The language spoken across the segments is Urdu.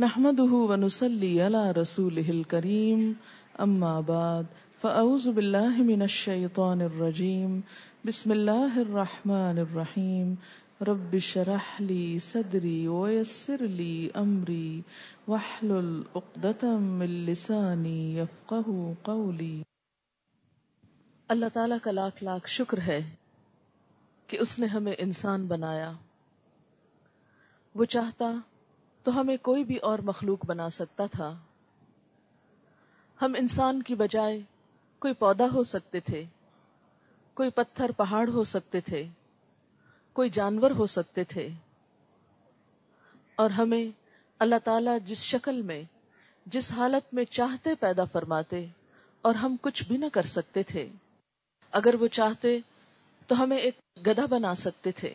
نحمده ونسلي على رسوله الكريم. أما بعد، فأعوذ بالله من الشيطان الرجيم. بسم الله الرحمن الرحيم. رب شرح لي صدري ويسر لي أمري. واحلل عقدة من لساني يفقه قولي. اللہ تعالیٰ کا لاکھ لاکھ شکر ہے کہ اس نے ہمیں انسان بنایا۔ وہ چاہتا تو ہمیں کوئی بھی اور مخلوق بنا سکتا تھا۔ ہم انسان کی بجائے کوئی پودا ہو سکتے تھے، کوئی پتھر، پہاڑ ہو سکتے تھے، کوئی جانور ہو سکتے تھے۔ اور ہمیں اللہ تعالی جس شکل میں، جس حالت میں چاہتے پیدا فرماتے اور ہم کچھ بھی نہ کر سکتے تھے۔ اگر وہ چاہتے تو ہمیں ایک گدھا بنا سکتے تھے۔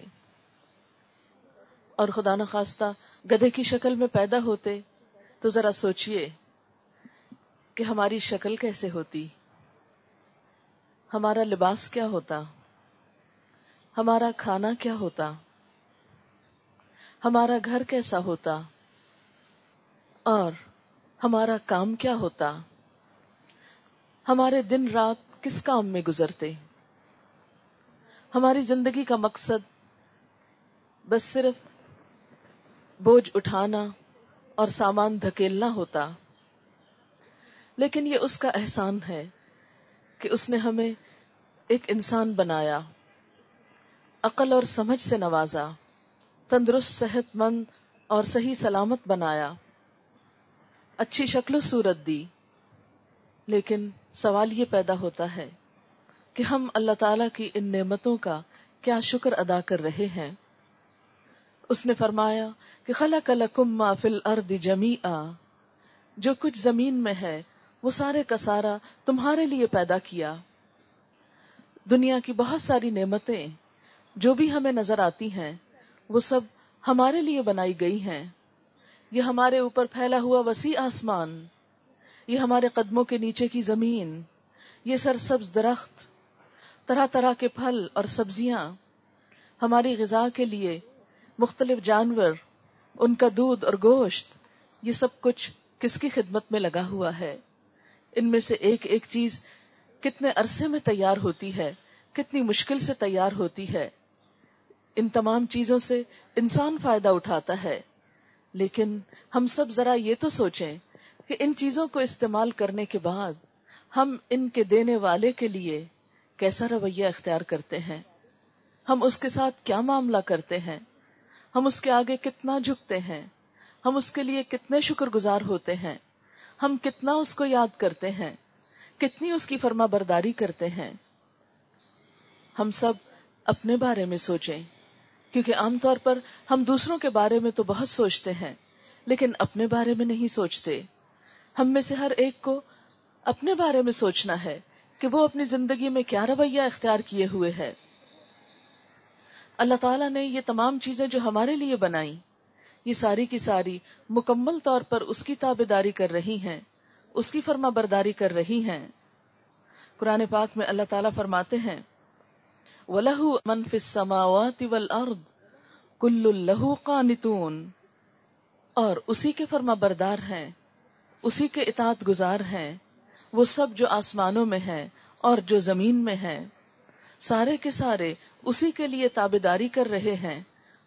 اور خدا نخواستہ گدھے کی شکل میں پیدا ہوتے تو ذرا سوچئے کہ ہماری شکل کیسے ہوتی۔ ہمارا لباس کیا ہوتا؟ ہمارا کھانا کیا ہوتا؟ ہمارا گھر کیسا ہوتا؟ اور ہمارا کام کیا ہوتا؟ ہمارے دن رات کس کام میں گزرتے؟ ہماری زندگی کا مقصد بس صرف بوجھ اٹھانا اور سامان دھکیلنا ہوتا۔ لیکن یہ اس کا احسان ہے کہ اس نے ہمیں ایک انسان بنایا، عقل اور سمجھ سے نوازا، تندرست صحت مند اور صحیح سلامت بنایا۔ اچھی شکل و صورت دی، لیکن سوال یہ پیدا ہوتا ہے کہ ہم اللہ تعالی کی ان نعمتوں کا کیا شکر ادا کر رہے ہیں۔ اس نے فرمایا کہ خلق لکم ما فی الارض جمیعا۔ جو کچھ زمین میں ہے، وہ سارے کا سارا تمہارے لیے پیدا کیا۔ دنیا کی بہت ساری نعمتیں جو بھی ہمیں نظر آتی ہیں، وہ سب ہمارے لیے بنائی گئی ہیں۔ یہ ہمارے اوپر پھیلا ہوا وسیع آسمان، یہ ہمارے قدموں کے نیچے کی زمین، یہ سرسبز درخت، طرح طرح کے پھل اور سبزیاں ہماری غذا کے لیے مختلف جانور، ان کا دودھ اور گوشت، یہ سب کچھ کس کی خدمت میں لگا ہوا ہے؟ ان میں سے ایک ایک چیز کتنے عرصے میں تیار ہوتی ہے، کتنی مشکل سے تیار ہوتی ہے؟ ان تمام چیزوں سے انسان فائدہ اٹھاتا ہے۔ لیکن ہم سب ذرا یہ تو سوچیں کہ ان چیزوں کو استعمال کرنے کے بعد ہم ان کے دینے والے کے لیے کیسا رویہ اختیار کرتے ہیں؟ ہم اس کے ساتھ کیا معاملہ کرتے ہیں؟ ہم اس کے آگے کتنا جھکتے ہیں؟ ہم اس کے لیے کتنے شکر گزار ہوتے ہیں؟ ہم کتنا اس کو یاد کرتے ہیں؟ کتنی اس کی فرما برداری کرتے ہیں؟ ہم سب اپنے بارے میں سوچیں، کیونکہ عام طور پر ہم دوسروں کے بارے میں تو بہت سوچتے ہیں، لیکن اپنے بارے میں نہیں سوچتے۔ ہم میں سے ہر ایک کو اپنے بارے میں سوچنا ہے کہ وہ اپنی زندگی میں کیا رویہ اختیار کیے ہوئے ہے۔ اللہ تعالیٰ نے یہ تمام چیزیں جو ہمارے لیے بنائی، یہ ساری کی ساری مکمل طور پر اس کی تابے داری کر رہی ہیں، اس کی فرما برداری کر رہی ہیں۔ قرآن پاک میں اللہ تعالیٰ فرماتے ہیں، وَلَهُ مَن فِي السَّمَاوَاتِ وَالْأَرْضِ كُلُّ اللَّهُ قَانِتُونَ۔ اور اسی کے فرما بردار ہیں، اسی کے اطاعت گزار ہیں۔ وہ سب جو آسمانوں میں ہیں اور جو زمین میں ہیں، سارے کے سارے اسی کے لیے تابے داری کر رہے ہیں،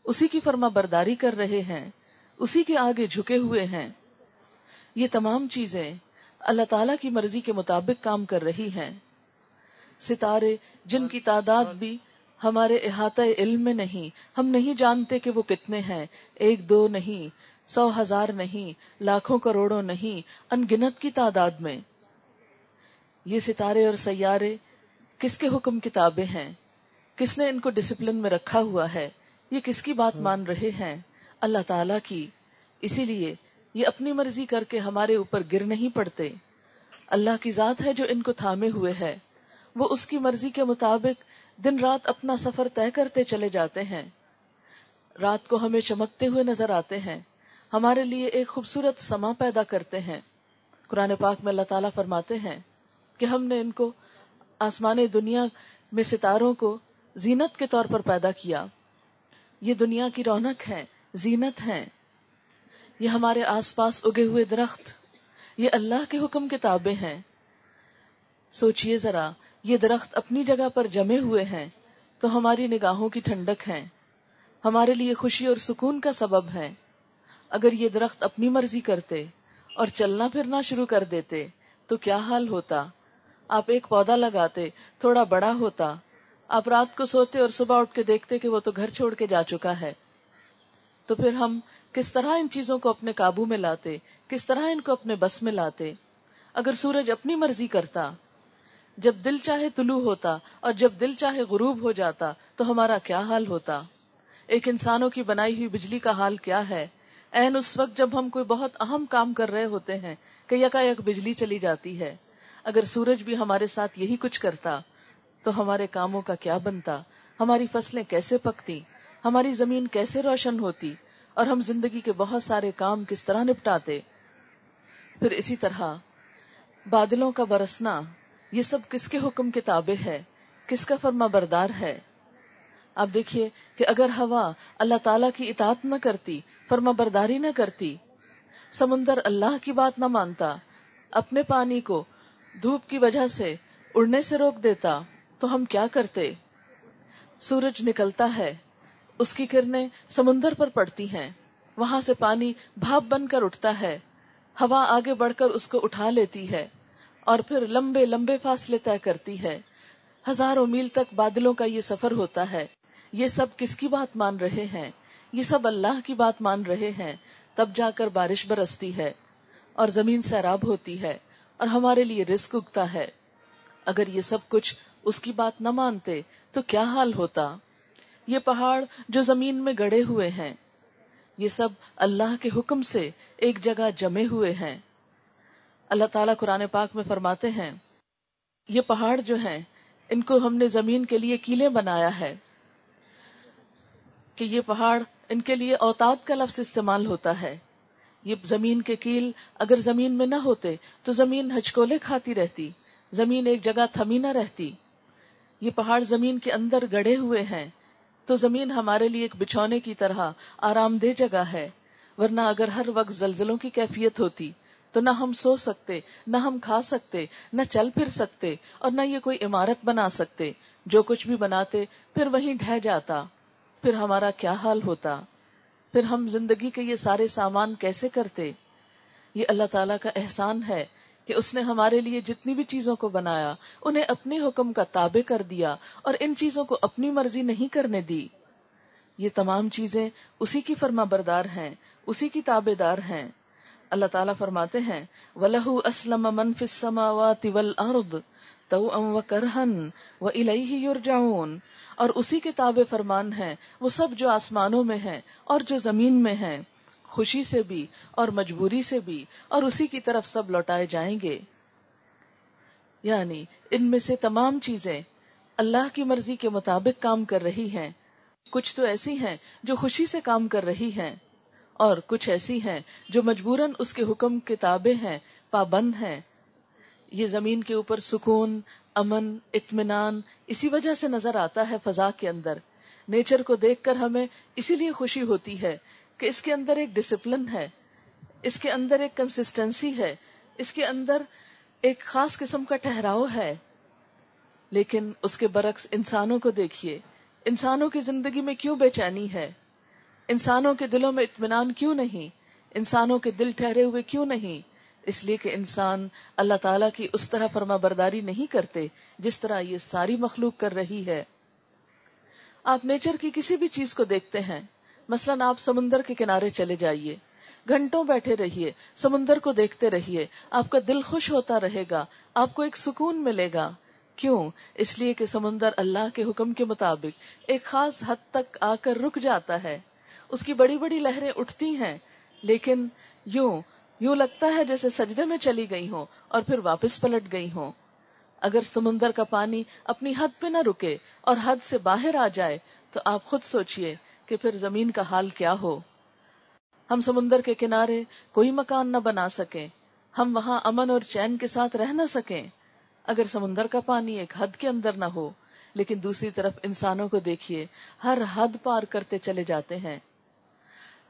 اسی کی فرما برداری کر رہے ہیں، اسی کے آگے جھکے ہوئے ہیں۔ یہ تمام چیزیں اللہ تعالی کی مرضی کے مطابق کام کر رہی ہیں۔ ستارے، جن کی تعداد بھی ہمارے احاطہ علم میں نہیں، ہم نہیں جانتے کہ وہ کتنے ہیں۔ ایک دو نہیں، سو ہزار نہیں، لاکھوں کروڑوں نہیں ان گنت کی تعداد میں۔ یہ ستارے اور سیارے کس کے حکم کتابیں ہیں؟ کس نے ان کو ڈسپلن میں رکھا ہوا ہے؟ یہ کس کی بات مان رہے ہیں؟ اللہ تعالی کی۔ اسی لیے یہ اپنی مرضی کر کے ہمارے اوپر گر نہیں پڑتے۔ اللہ کی ذات ہے جو ان کو تھامے ہوئے ہے۔ وہ اس کی مرضی کے مطابق دن رات اپنا سفر طے کرتے چلے جاتے ہیں۔ رات کو ہمیں چمکتے ہوئے نظر آتے ہیں۔ ہمارے لیے ایک خوبصورت سما پیدا کرتے ہیں۔ قرآن پاک میں اللہ تعالیٰ فرماتے ہیں کہ ہم نے ان کو آسمان دنیا میں ستاروں کو زینت کے طور پر پیدا کیا۔ یہ دنیا کی رونق ہے، زینت ہے۔ یہ ہمارے آس پاس اگے ہوئے درخت، یہ اللہ کے حکم کتابیں ہیں۔ سوچئے ذرا، یہ درخت اپنی جگہ پر جمے ہوئے ہیں تو ہماری نگاہوں کی ٹھنڈک ہیں ہمارے لیے خوشی اور سکون کا سبب ہے۔ اگر یہ درخت اپنی مرضی کرتے اور چلنا پھرنا شروع کر دیتے تو کیا حال ہوتا؟ آپ ایک پودا لگاتے، تھوڑا بڑا ہوتا آپ رات کو سوتے اور صبح اٹھ کے دیکھتے کہ وہ تو گھر چھوڑ کے جا چکا ہے۔ تو پھر ہم کس طرح ان چیزوں کو اپنے قابو میں لاتے، کس طرح ان کو اپنے بس میں لاتے؟ اگر سورج اپنی مرضی کرتا، جب دل چاہے طلوع ہوتا اور جب دل چاہے غروب ہو جاتا، تو ہمارا کیا حال ہوتا؟ ایک انسانوں کی بنائی ہوئی بجلی کا حال کیا ہے؟ این اس وقت جب ہم کوئی بہت اہم کام کر رہے ہوتے ہیں کہ یکا یک بجلی چلی جاتی ہے۔ اگر سورج بھی ہمارے ساتھ یہی کچھ کرتا تو ہمارے کاموں کا کیا بنتا؟ ہماری فصلیں کیسے پکتی؟ ہماری زمین کیسے روشن ہوتی؟ اور ہم زندگی کے بہت سارے کام کس طرح نپٹاتے؟ پھر اسی طرح، بادلوں کا برسنا، یہ سب کس کے حکم کتابیں ہے؟ کس کا فرما بردار ہے؟ آپ دیکھیے کہ اگر ہوا اللہ تعالی کی اطاعت نہ کرتی، فرما برداری نہ کرتی، سمندر اللہ کی بات نہ مانتا، اپنے پانی کو دھوپ کی وجہ سے اڑنے سے روک دیتا تو ہم کیا کرتے؟ سورج نکلتا ہے، اس کی کرنیں سمندر پر پڑتی ہیں، وہاں سے پانی بھاپ بن کر اٹھتا ہے، ہوا آگے بڑھ کر اس کو اٹھا لیتی ہے، اور پھر لمبے لمبے فاصلے طے کرتی ہے۔ ہزاروں میل تک بادلوں کا یہ سفر ہوتا ہے۔ یہ سب کس کی بات مان رہے ہیں؟ یہ سب اللہ کی بات مان رہے ہیں۔ تب جا کر بارش برستی ہے، اور زمین سیراب ہوتی ہے، اور ہمارے لیے رسک اگتا ہے۔ اگر یہ سب کچھ اس کی بات نہ مانتے تو کیا حال ہوتا؟ یہ پہاڑ جو زمین میں گڑے ہوئے ہیں، یہ سب اللہ کے حکم سے ایک جگہ جمے ہوئے ہیں۔ اللہ تعالیٰ قرآن پاک میں فرماتے ہیں، یہ پہاڑ جو ہیں، ان کو ہم نے زمین کے لیے کیلے بنایا ہے۔ کہ یہ پہاڑ ان کے لیے اوتاد کا لفظ استعمال ہوتا ہے۔ یہ زمین کے کیل اگر زمین میں نہ ہوتے تو زمین ہچکولے کھاتی رہتی، زمین ایک جگہ تھمی نہ رہتی۔ یہ پہاڑ زمین کے اندر گڑے ہوئے ہیں، تو زمین ہمارے لیے ایک بچھونے کی طرح آرام دہ جگہ ہے۔ ورنہ اگر ہر وقت زلزلوں کی کیفیت ہوتی، تو نہ ہم سو سکتے، نہ ہم کھا سکتے، نہ چل پھر سکتے اور نہ یہ کوئی عمارت بنا سکتے۔ جو کچھ بھی بناتے، پھر وہیں ڈہ جاتا۔ پھر ہمارا کیا حال ہوتا؟ پھر ہم زندگی کے یہ سارے سامان کیسے کرتے؟ یہ اللہ تعالیٰ کا احسان ہے۔ کہ اس نے ہمارے لیے جتنی بھی چیزوں کو بنایا، انہیں اپنے حکم کا تابع کر دیا اور ان چیزوں کو اپنی مرضی نہیں کرنے دی۔ یہ تمام چیزیں اسی کی فرما بردار ہیں، اسی کی تابے دار ہیں۔ اللہ تعالیٰ فرماتے ہیں، وَلَهُ أَسْلَمَ مَن فِي السَّمَاوَاتِ وَالْأَرْضِ تَوْأً وَكَرْهًا وَإِلَيْهِ يُرْجَعُونَ۔ اور اسی کے تابع فرمان ہے وہ سب جو آسمانوں میں ہیں اور جو زمین میں ہیں۔ خوشی سے بھی اور مجبوری سے بھی اور اسی کی طرف سب لوٹائے جائیں گے۔ یعنی ان میں سے تمام چیزیں اللہ کی مرضی کے مطابق کام کر رہی ہیں۔ کچھ تو ایسی ہیں جو خوشی سے کام کر رہی ہیں اور کچھ ایسی ہیں جو مجبوراً اس کے حکم کتابیں ہیں، پابند ہیں۔ یہ زمین کے اوپر سکون، امن، اطمینان اسی وجہ سے نظر آتا ہے فضا کے اندر۔ نیچر کو دیکھ کر ہمیں اسی لیے خوشی ہوتی ہے کہ اس کے اندر ایک ڈسپلن ہے، اس کے اندر ایک کنسسٹینسی ہے، اس کے اندر ایک خاص قسم کا ٹہراؤ ہے۔ لیکن اس کے برعکس انسانوں کو دیکھیے، انسانوں کی زندگی میں کیوں بے چینی ہے؟ انسانوں کے دلوں میں اطمینان کیوں نہیں؟ انسانوں کے دل ٹھہرے ہوئے کیوں نہیں؟ اس لیے کہ انسان اللہ تعالیٰ کی اس طرح فرما برداری نہیں کرتے جس طرح یہ ساری مخلوق کر رہی ہے۔ آپ نیچر کی کسی بھی چیز کو دیکھتے ہیں مثلاً آپ سمندر کے کنارے چلے جائیے، گھنٹوں بیٹھے رہیے، سمندر کو دیکھتے رہیے، آپ کا دل خوش ہوتا رہے گا، آپ کو ایک سکون ملے گا۔ کیوں؟ اس لیے کہ سمندر اللہ کے حکم کے مطابق ایک خاص حد تک آ کر رک جاتا ہے۔ اس کی بڑی بڑی لہریں اٹھتی ہیں، لیکن یوں یوں لگتا ہے جیسے سجدے میں چلی گئی ہوں اور پھر واپس پلٹ گئی ہوں۔ اگر سمندر کا پانی اپنی حد پہ نہ رکے اور حد سے باہر آ جائے، تو آپ خود سوچئے کہ پھر زمین کا حال کیا ہو۔ ہم سمندر کے کنارے کوئی مکان نہ بنا سکیں۔ ہم وہاں امن اور چین کے ساتھ رہ نہ سکیں۔ اگر سمندر کا پانی ایک حد کے اندر نہ ہو، لیکن دوسری طرف انسانوں کو دیکھیے، ہر حد پار کرتے چلے جاتے ہیں۔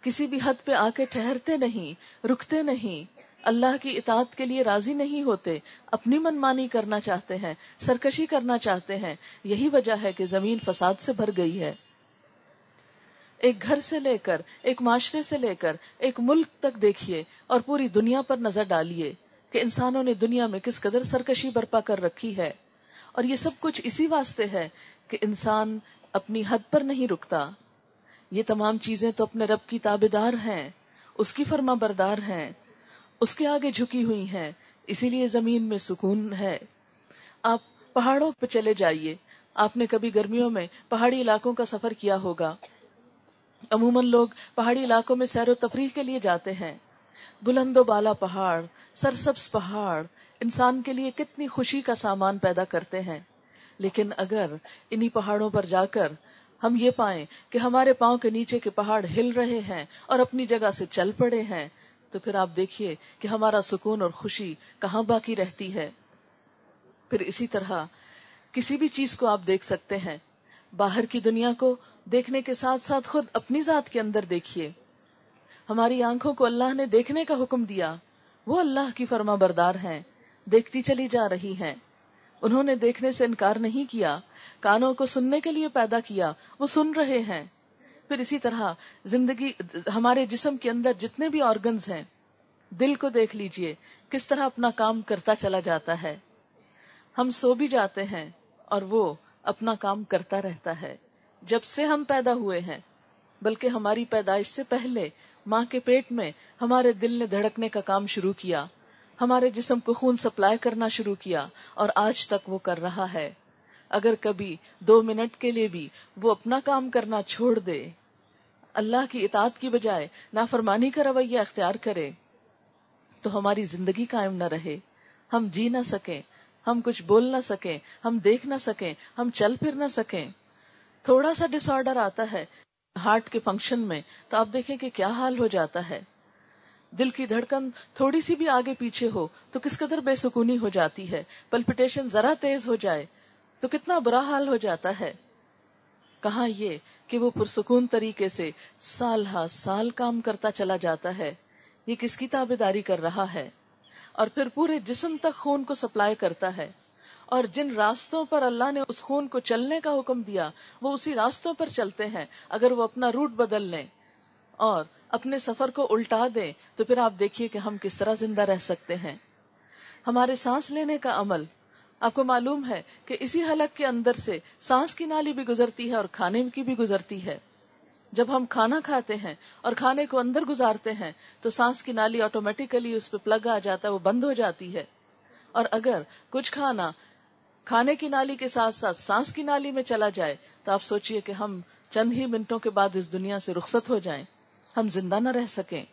کسی بھی حد پہ آ کے ٹھہرتے نہیں، رکتے نہیں۔ اللہ کی اطاعت کے لیے راضی نہیں ہوتے، اپنی منمانی کرنا چاہتے ہیں، سرکشی کرنا چاہتے ہیں۔ یہی وجہ ہے کہ زمین فساد سے بھر گئی ہے۔ ایک گھر سے لے کر، ایک معاشرے سے لے کر، ایک ملک تک دیکھیے اور پوری دنیا پر نظر ڈالیے کہ انسانوں نے دنیا میں کس قدر سرکشی برپا کر رکھی ہے۔ اور یہ سب کچھ اسی واسطے ہے کہ انسان اپنی حد پر نہیں رکتا۔ یہ تمام چیزیں تو اپنے رب کی تابے دار ہیں، اس کی فرما بردار ہیں، اس کے آگے جھکی ہوئی ہیں، اسی لیے زمین میں سکون ہے۔ آپ پہاڑوں پہ چلے جائیے۔ آپ نے کبھی گرمیوں میں پہاڑی علاقوں کا سفر کیا ہوگا۔ عموماً لوگ پہاڑی علاقوں میں سیر و تفریح کے لیے جاتے ہیں۔ بلند و بالا پہاڑ سرسبس پہاڑ، انسان کے لیے کتنی خوشی کا سامان پیدا کرتے ہیں۔ لیکن اگر انہی پہاڑوں پر جا کر ہم یہ پائیں کہ ہمارے پاؤں کے نیچے کے پہاڑ ہل رہے ہیں اور اپنی جگہ سے چل پڑے ہیں، تو پھر آپ دیکھیے کہ ہمارا سکون اور خوشی کہاں باقی رہتی ہے۔ پھر اسی طرح کسی بھی چیز کو آپ دیکھ سکتے ہیں۔ باہر کی دنیا کو دیکھنے کے ساتھ ساتھ خود اپنی ذات کے اندر دیکھیے۔ ہماری آنکھوں کو اللہ نے دیکھنے کا حکم دیا۔ وہ اللہ کی فرما بردار ہیں، دیکھتی چلی جا رہی ہیں۔ انہوں نے دیکھنے سے انکار نہیں کیا، کانوں کو سننے کے لیے پیدا کیا، وہ سن رہے ہیں۔ پھر اسی طرح زندگی، ہمارے جسم کے اندر جتنے بھی آرگنز ہیں، دل کو دیکھ لیجیے، کس طرح اپنا کام کرتا چلا جاتا ہے۔ ہم سو بھی جاتے ہیں اور وہ اپنا کام کرتا رہتا ہے۔ جب سے ہم پیدا ہوئے ہیں، بلکہ ہماری پیدائش سے پہلے ماں کے پیٹ میں ہمارے دل نے دھڑکنے کا کام شروع کیا، ہمارے جسم کو خون سپلائی کرنا شروع کیا اور آج تک وہ کر رہا ہے۔ اگر کبھی دو منٹ کے لیے بھی وہ اپنا کام کرنا چھوڑ دے، اللہ کی اطاعت کی بجائے نافرمانی کا رویہ اختیار کرے، تو ہماری زندگی قائم نہ رہے۔ ہم جی نہ سکیں، ہم کچھ بول نہ سکیں، ہم دیکھ نہ سکیں، ہم چل پھر نہ سکیں۔ تھوڑا سا ڈس آرڈر آتا ہے ہارٹ کے فنکشن میں، تو آپ دیکھیں کہ کیا حال ہو جاتا ہے۔ دل کی دھڑکن تھوڑی سی بھی آگے پیچھے ہو، تو کس قدر بے سکونی ہو جاتی ہے؟ پلپٹیشن ذرا تیز ہو جائے، تو کتنا برا حال ہو جاتا ہے۔ کہاں یہ کہ وہ پرسکون طریقے سے سال ہا سال کام کرتا چلا جاتا ہے؟ یہ کس کی تابے داری کر رہا ہے؟ اور پھر پورے جسم تک خون کو سپلائی کرتا ہے۔ اور جن راستوں پر اللہ نے اس خون کو چلنے کا حکم دیا، وہ اسی راستوں پر چلتے ہیں۔ اگر وہ اپنا روٹ بدل لیں اور اپنے سفر کو الٹا دیں، تو پھر آپ دیکھیے کہ ہم کس طرح زندہ رہ سکتے ہیں۔ ہمارے سانس لینے کا عمل، آپ کو معلوم ہے کہ اسی حلق کے اندر سے سانس کی نالی بھی گزرتی ہے اور کھانے کی بھی گزرتی ہے۔ جب ہم کھانا کھاتے ہیں اور کھانے کو اندر گزارتے ہیں، تو سانس کی نالی آٹومیٹیکلی اس پہ پلگ آ جاتا ہے، وہ بند ہو جاتی ہے۔ اور اگر کچھ کھانا کھانے کی نالی کے ساتھ ساتھ سانس کی نالی میں چلا جائے تو آپ سوچئے کہ ہم چند ہی منٹوں کے بعد اس دنیا سے رخصت ہو جائیں۔ ہم زندہ نہ رہ سکیں۔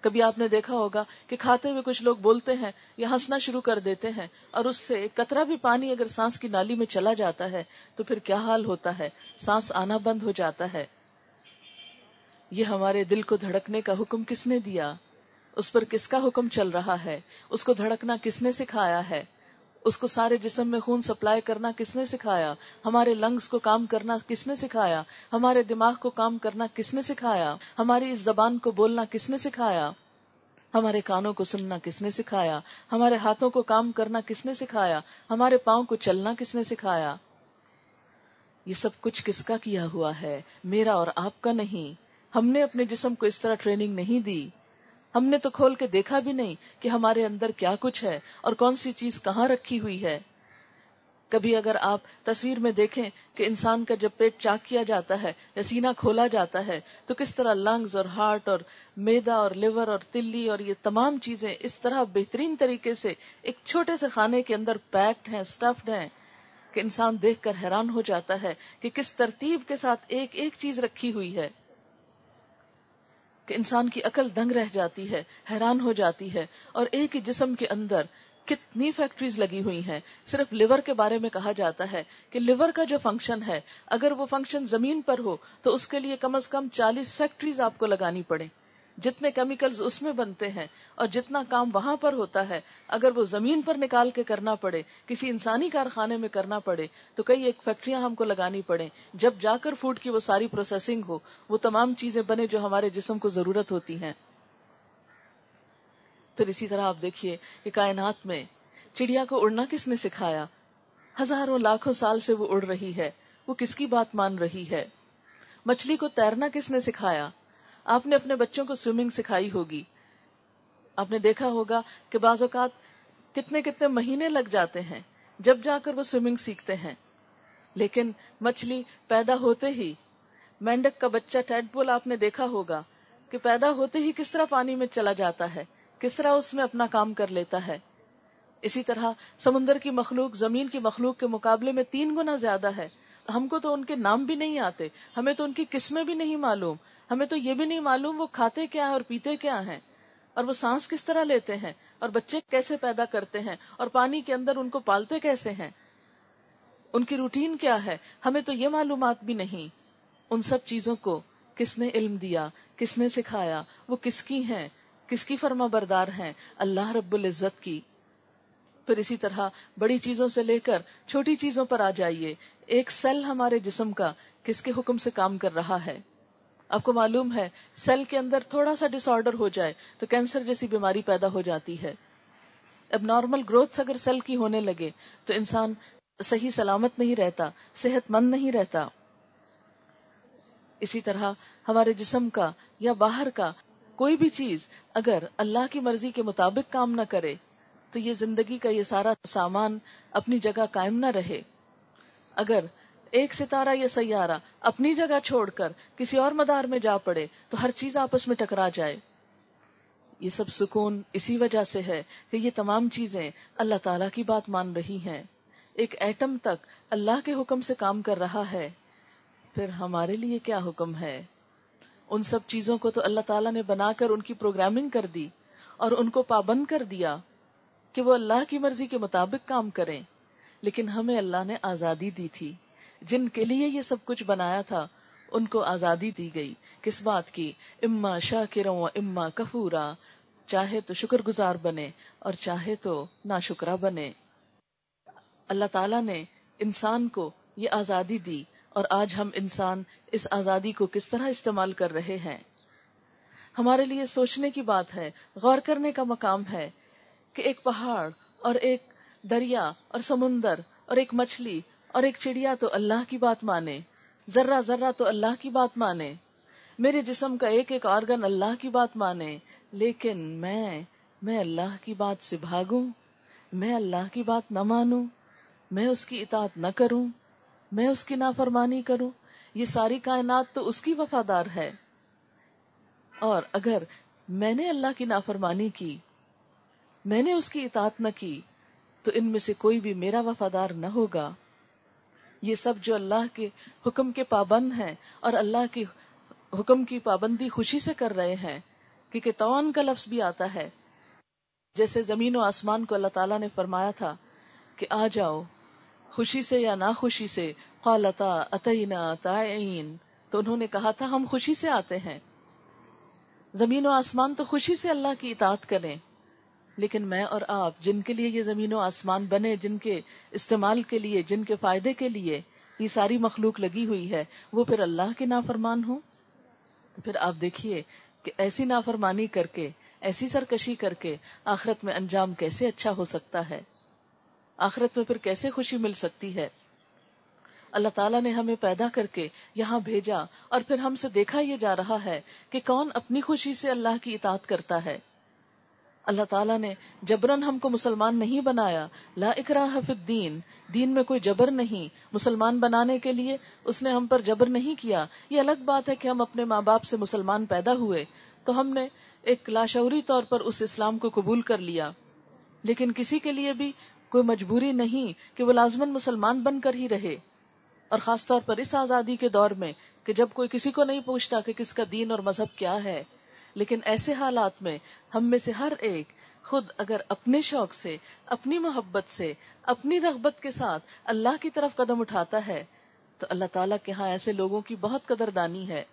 کبھی آپ نے دیکھا ہوگا کہ کھاتے ہوئے کچھ لوگ بولتے ہیں یا ہنسنا شروع کر دیتے ہیں اور اس سے کترا بھی پانی اگر سانس کی نالی میں چلا جاتا ہے تو پھر کیا حال ہوتا ہے؟ سانس آنا بند ہو جاتا ہے۔ یہ ہمارے دل کو دھڑکنے کا حکم کس نے دیا؟ اس پر کس کا حکم چل رہا ہے؟ اس کو دھڑکنا کس نے سکھایا ہے؟ اس کو سارے جسم میں خون سپلائی کرنا کس نے سکھایا؟ ہمارے لنگس کو کام کرنا کس نے سکھایا؟ ہمارے دماغ کو کام کرنا کس نے سکھایا؟ ہماری اس زبان کو بولنا کس نے سکھایا؟ ہمارے کانوں کو سننا کس نے سکھایا؟ ہمارے ہاتھوں کو کام کرنا کس نے سکھایا؟ ہمارے پاؤں کو چلنا کس نے سکھایا؟ یہ سب کچھ کس کا کیا ہوا ہے؟ میرا اور آپ کا نہیں۔ ہم نے اپنے جسم کو اس طرح ٹریننگ نہیں دی۔ ہم نے تو کھول کے دیکھا بھی نہیں کہ ہمارے اندر کیا کچھ ہے اور کون سی چیز کہاں رکھی ہوئی ہے۔ کبھی اگر آپ تصویر میں دیکھیں کہ انسان کا جب پیٹ چاک کیا جاتا ہے یا سینا کھولا جاتا ہے، تو کس طرح لنگز اور ہارٹ اور میدا اور لیور اور تلی اور یہ تمام چیزیں اس طرح بہترین طریقے سے ایک چھوٹے سے خانے کے اندر پیکڈ ہیں، اسٹفڈ ہیں کہ انسان دیکھ کر حیران ہو جاتا ہے کہ کس ترتیب کے ساتھ ایک ایک چیز رکھی ہوئی ہے۔ کہ انسان کی عقل دنگ رہ جاتی ہے، حیران ہو جاتی ہے اور ایک ہی جسم کے اندر کتنی فیکٹریز لگی ہوئی ہیں۔ صرف لیور کے بارے میں کہا جاتا ہے کہ لیور کا جو فنکشن ہے، اگر وہ فنکشن زمین پر ہو، تو اس کے لیے کم از کم چالیس فیکٹریز آپ کو لگانی پڑے جتنے کیمیکلز اس میں بنتے ہیں اور جتنا کام وہاں پر ہوتا ہے، اگر وہ زمین پر نکال کے کرنا پڑے، کسی انسانی کارخانے میں کرنا پڑے، تو کئی ایک فیکٹریاں ہم کو لگانی پڑے۔ جب جا کر فوڈ کی وہ ساری پروسیسنگ ہو، وہ تمام چیزیں بنے جو ہمارے جسم کو ضرورت ہوتی ہیں۔ پھر اسی طرح آپ دیکھیے کہ کائنات میں چڑیا کو اڑنا کس نے سکھایا؟ ہزاروں لاکھوں سال سے وہ اڑ رہی ہے۔ وہ کس کی بات مان رہی ہے؟ مچھلی کو تیرنا کس نے سکھایا؟ آپ نے اپنے بچوں کو سوئمنگ سکھائی ہوگی۔ آپ نے دیکھا ہوگا کہ بعض اوقات کتنے کتنے مہینے لگ جاتے ہیں جب جا کر وہ سوئمنگ سیکھتے ہیں۔ لیکن مچھلی پیدا ہوتے ہی، مینڈک کا بچہ ٹیڈ بول آپ نے دیکھا ہوگا کہ پیدا ہوتے ہی کس طرح پانی میں چلا جاتا ہے، کس طرح اس میں اپنا کام کر لیتا ہے۔ اسی طرح سمندر کی مخلوق، زمین کی مخلوق کے مقابلے میں تین گنا زیادہ ہے۔ ہم کو تو ان کے نام بھی نہیں آتے، ہمیں تو ان کی قسمیں بھی نہیں معلوم۔ ہمیں تو یہ بھی نہیں معلوم وہ کھاتے کیا ہے اور پیتے کیا ہیں اور وہ سانس کس طرح لیتے ہیں اور بچے کیسے پیدا کرتے ہیں اور پانی کے اندر ان کو پالتے کیسے ہیں؟ ان کی روٹین کیا ہے؟ ہمیں تو یہ معلومات بھی نہیں۔ ان سب چیزوں کو کس نے علم دیا، کس نے سکھایا؟ وہ کس کی ہیں؟ کس کی فرما بردار ہیں؟ اللہ رب العزت کی۔ پھر اسی طرح بڑی چیزوں سے لے کر چھوٹی چیزوں پر آ جائیے۔ ایک سیل ہمارے جسم کا کس کے حکم سے کام کر رہا ہے؟ آپ کو معلوم ہے، سیل کے اندر تھوڑا سا ڈس آرڈر ہو جائے تو کینسر جیسی بیماری پیدا ہو جاتی ہے۔ اب نارمل گروتھ اگر سیل کی ہونے لگے تو انسان صحیح سلامت نہیں رہتا، صحت مند نہیں رہتا۔ اسی طرح ہمارے جسم کا یا باہر کا کوئی بھی چیز اگر اللہ کی مرضی کے مطابق کام نہ کرے تو یہ زندگی کا یہ سارا سامان اپنی جگہ قائم نہ رہے۔ اگر ایک ستارہ یا سیارہ اپنی جگہ چھوڑ کر کسی اور مدار میں جا پڑے تو ہر چیز آپس میں ٹکرا جائے۔ یہ سب سکون اسی وجہ سے ہے کہ یہ تمام چیزیں اللہ تعالی کی بات مان رہی ہیں۔ ایک ایٹم تک اللہ کے حکم سے کام کر رہا ہے۔ پھر ہمارے لیے کیا حکم ہے؟ ان سب چیزوں کو تو اللہ تعالیٰ نے بنا کر ان کی پروگرامنگ کر دی اور ان کو پابند کر دیا کہ وہ اللہ کی مرضی کے مطابق کام کریں۔ لیکن ہمیں اللہ نے آزادی دی تھی۔ جن کے لیے یہ سب کچھ بنایا تھا، ان کو آزادی دی گئی۔ کس بات کی؟ اما شاہ و اما کفورا۔ چاہے تو شکر گزار بنے اور چاہے تو نا شکرا بنے۔ اللہ تعالی نے انسان کو یہ آزادی دی اور آج ہم انسان اس آزادی کو کس طرح استعمال کر رہے ہیں۔ ہمارے لیے سوچنے کی بات ہے، غور کرنے کا مقام ہے کہ ایک پہاڑ اور ایک دریا اور سمندر اور ایک مچھلی اور ایک چڑیا تو اللہ کی بات مانے، ذرہ ذرہ تو اللہ کی بات مانے۔ میرے جسم کا ایک ایک آرگن اللہ کی بات مانے، لیکن میں میں اللہ کی بات سے بھاگوں، میں اللہ کی بات نہ مانوں، میں اس کی اطاعت نہ کروں، میں اس کی نافرمانی کروں۔ یہ ساری کائنات تو اس کی وفادار ہے۔ اور اگر میں نے اللہ کی نافرمانی کی، میں نے اس کی اطاعت نہ کی، تو ان میں سے کوئی بھی میرا وفادار نہ ہوگا۔ یہ سب جو اللہ کے حکم کے پابند ہیں اور اللہ کی حکم کی پابندی خوشی سے کر رہے ہیں، کیونکہ توان کا لفظ بھی آتا ہے۔ جیسے زمین و آسمان کو اللہ تعالیٰ نے فرمایا تھا کہ آ جاؤ، خوشی سے یا ناخوشی سے، قالتا اتینا تائین تو انہوں نے کہا تھا ہم خوشی سے آتے ہیں۔ زمین و آسمان تو خوشی سے اللہ کی اطاعت کریں۔ لیکن میں اور آپ جن کے لیے یہ زمین و آسمان بنے، جن کے استعمال کے لیے، جن کے فائدے کے لیے یہ ساری مخلوق لگی ہوئی ہے، وہ پھر اللہ کے نافرمان ہوں؟ تو پھر آپ دیکھیے کہ ایسی نافرمانی کر کے، ایسی سرکشی کر کے آخرت میں انجام کیسے اچھا ہو سکتا ہے؟ آخرت میں پھر کیسے خوشی مل سکتی ہے؟ اللہ تعالیٰ نے ہمیں پیدا کر کے یہاں بھیجا اور پھر ہم سے دیکھا یہ جا رہا ہے کہ کون اپنی خوشی سے اللہ کی اطاعت کرتا ہے۔ اللہ تعالیٰ نے جبرن ہم کو مسلمان نہیں بنایا، لا اکراہ فی الدین، دین میں کوئی جبر نہیں، مسلمان بنانے کے لیے اس نے ہم پر جبر نہیں کیا۔ یہ الگ بات ہے کہ ہم اپنے ماں باپ سے مسلمان پیدا ہوئے، تو ہم نے ایک لاشعوری طور پر اس اسلام کو قبول کر لیا۔ لیکن کسی کے لیے بھی کوئی مجبوری نہیں کہ وہ لازمن مسلمان بن کر ہی رہے۔ اور خاص طور پر اس آزادی کے دور میں کہ جب کوئی کسی کو نہیں پوچھتا کہ کس کا دین اور مذہب کیا ہے لیکن ایسے حالات میں ہم میں سے ہر ایک خود اگر اپنے شوق سے، اپنی محبت سے، اپنی رغبت کے ساتھ اللہ کی طرف قدم اٹھاتا ہے، تو اللہ تعالیٰ کے ہاں ایسے لوگوں کی بہت قدر دانی ہے۔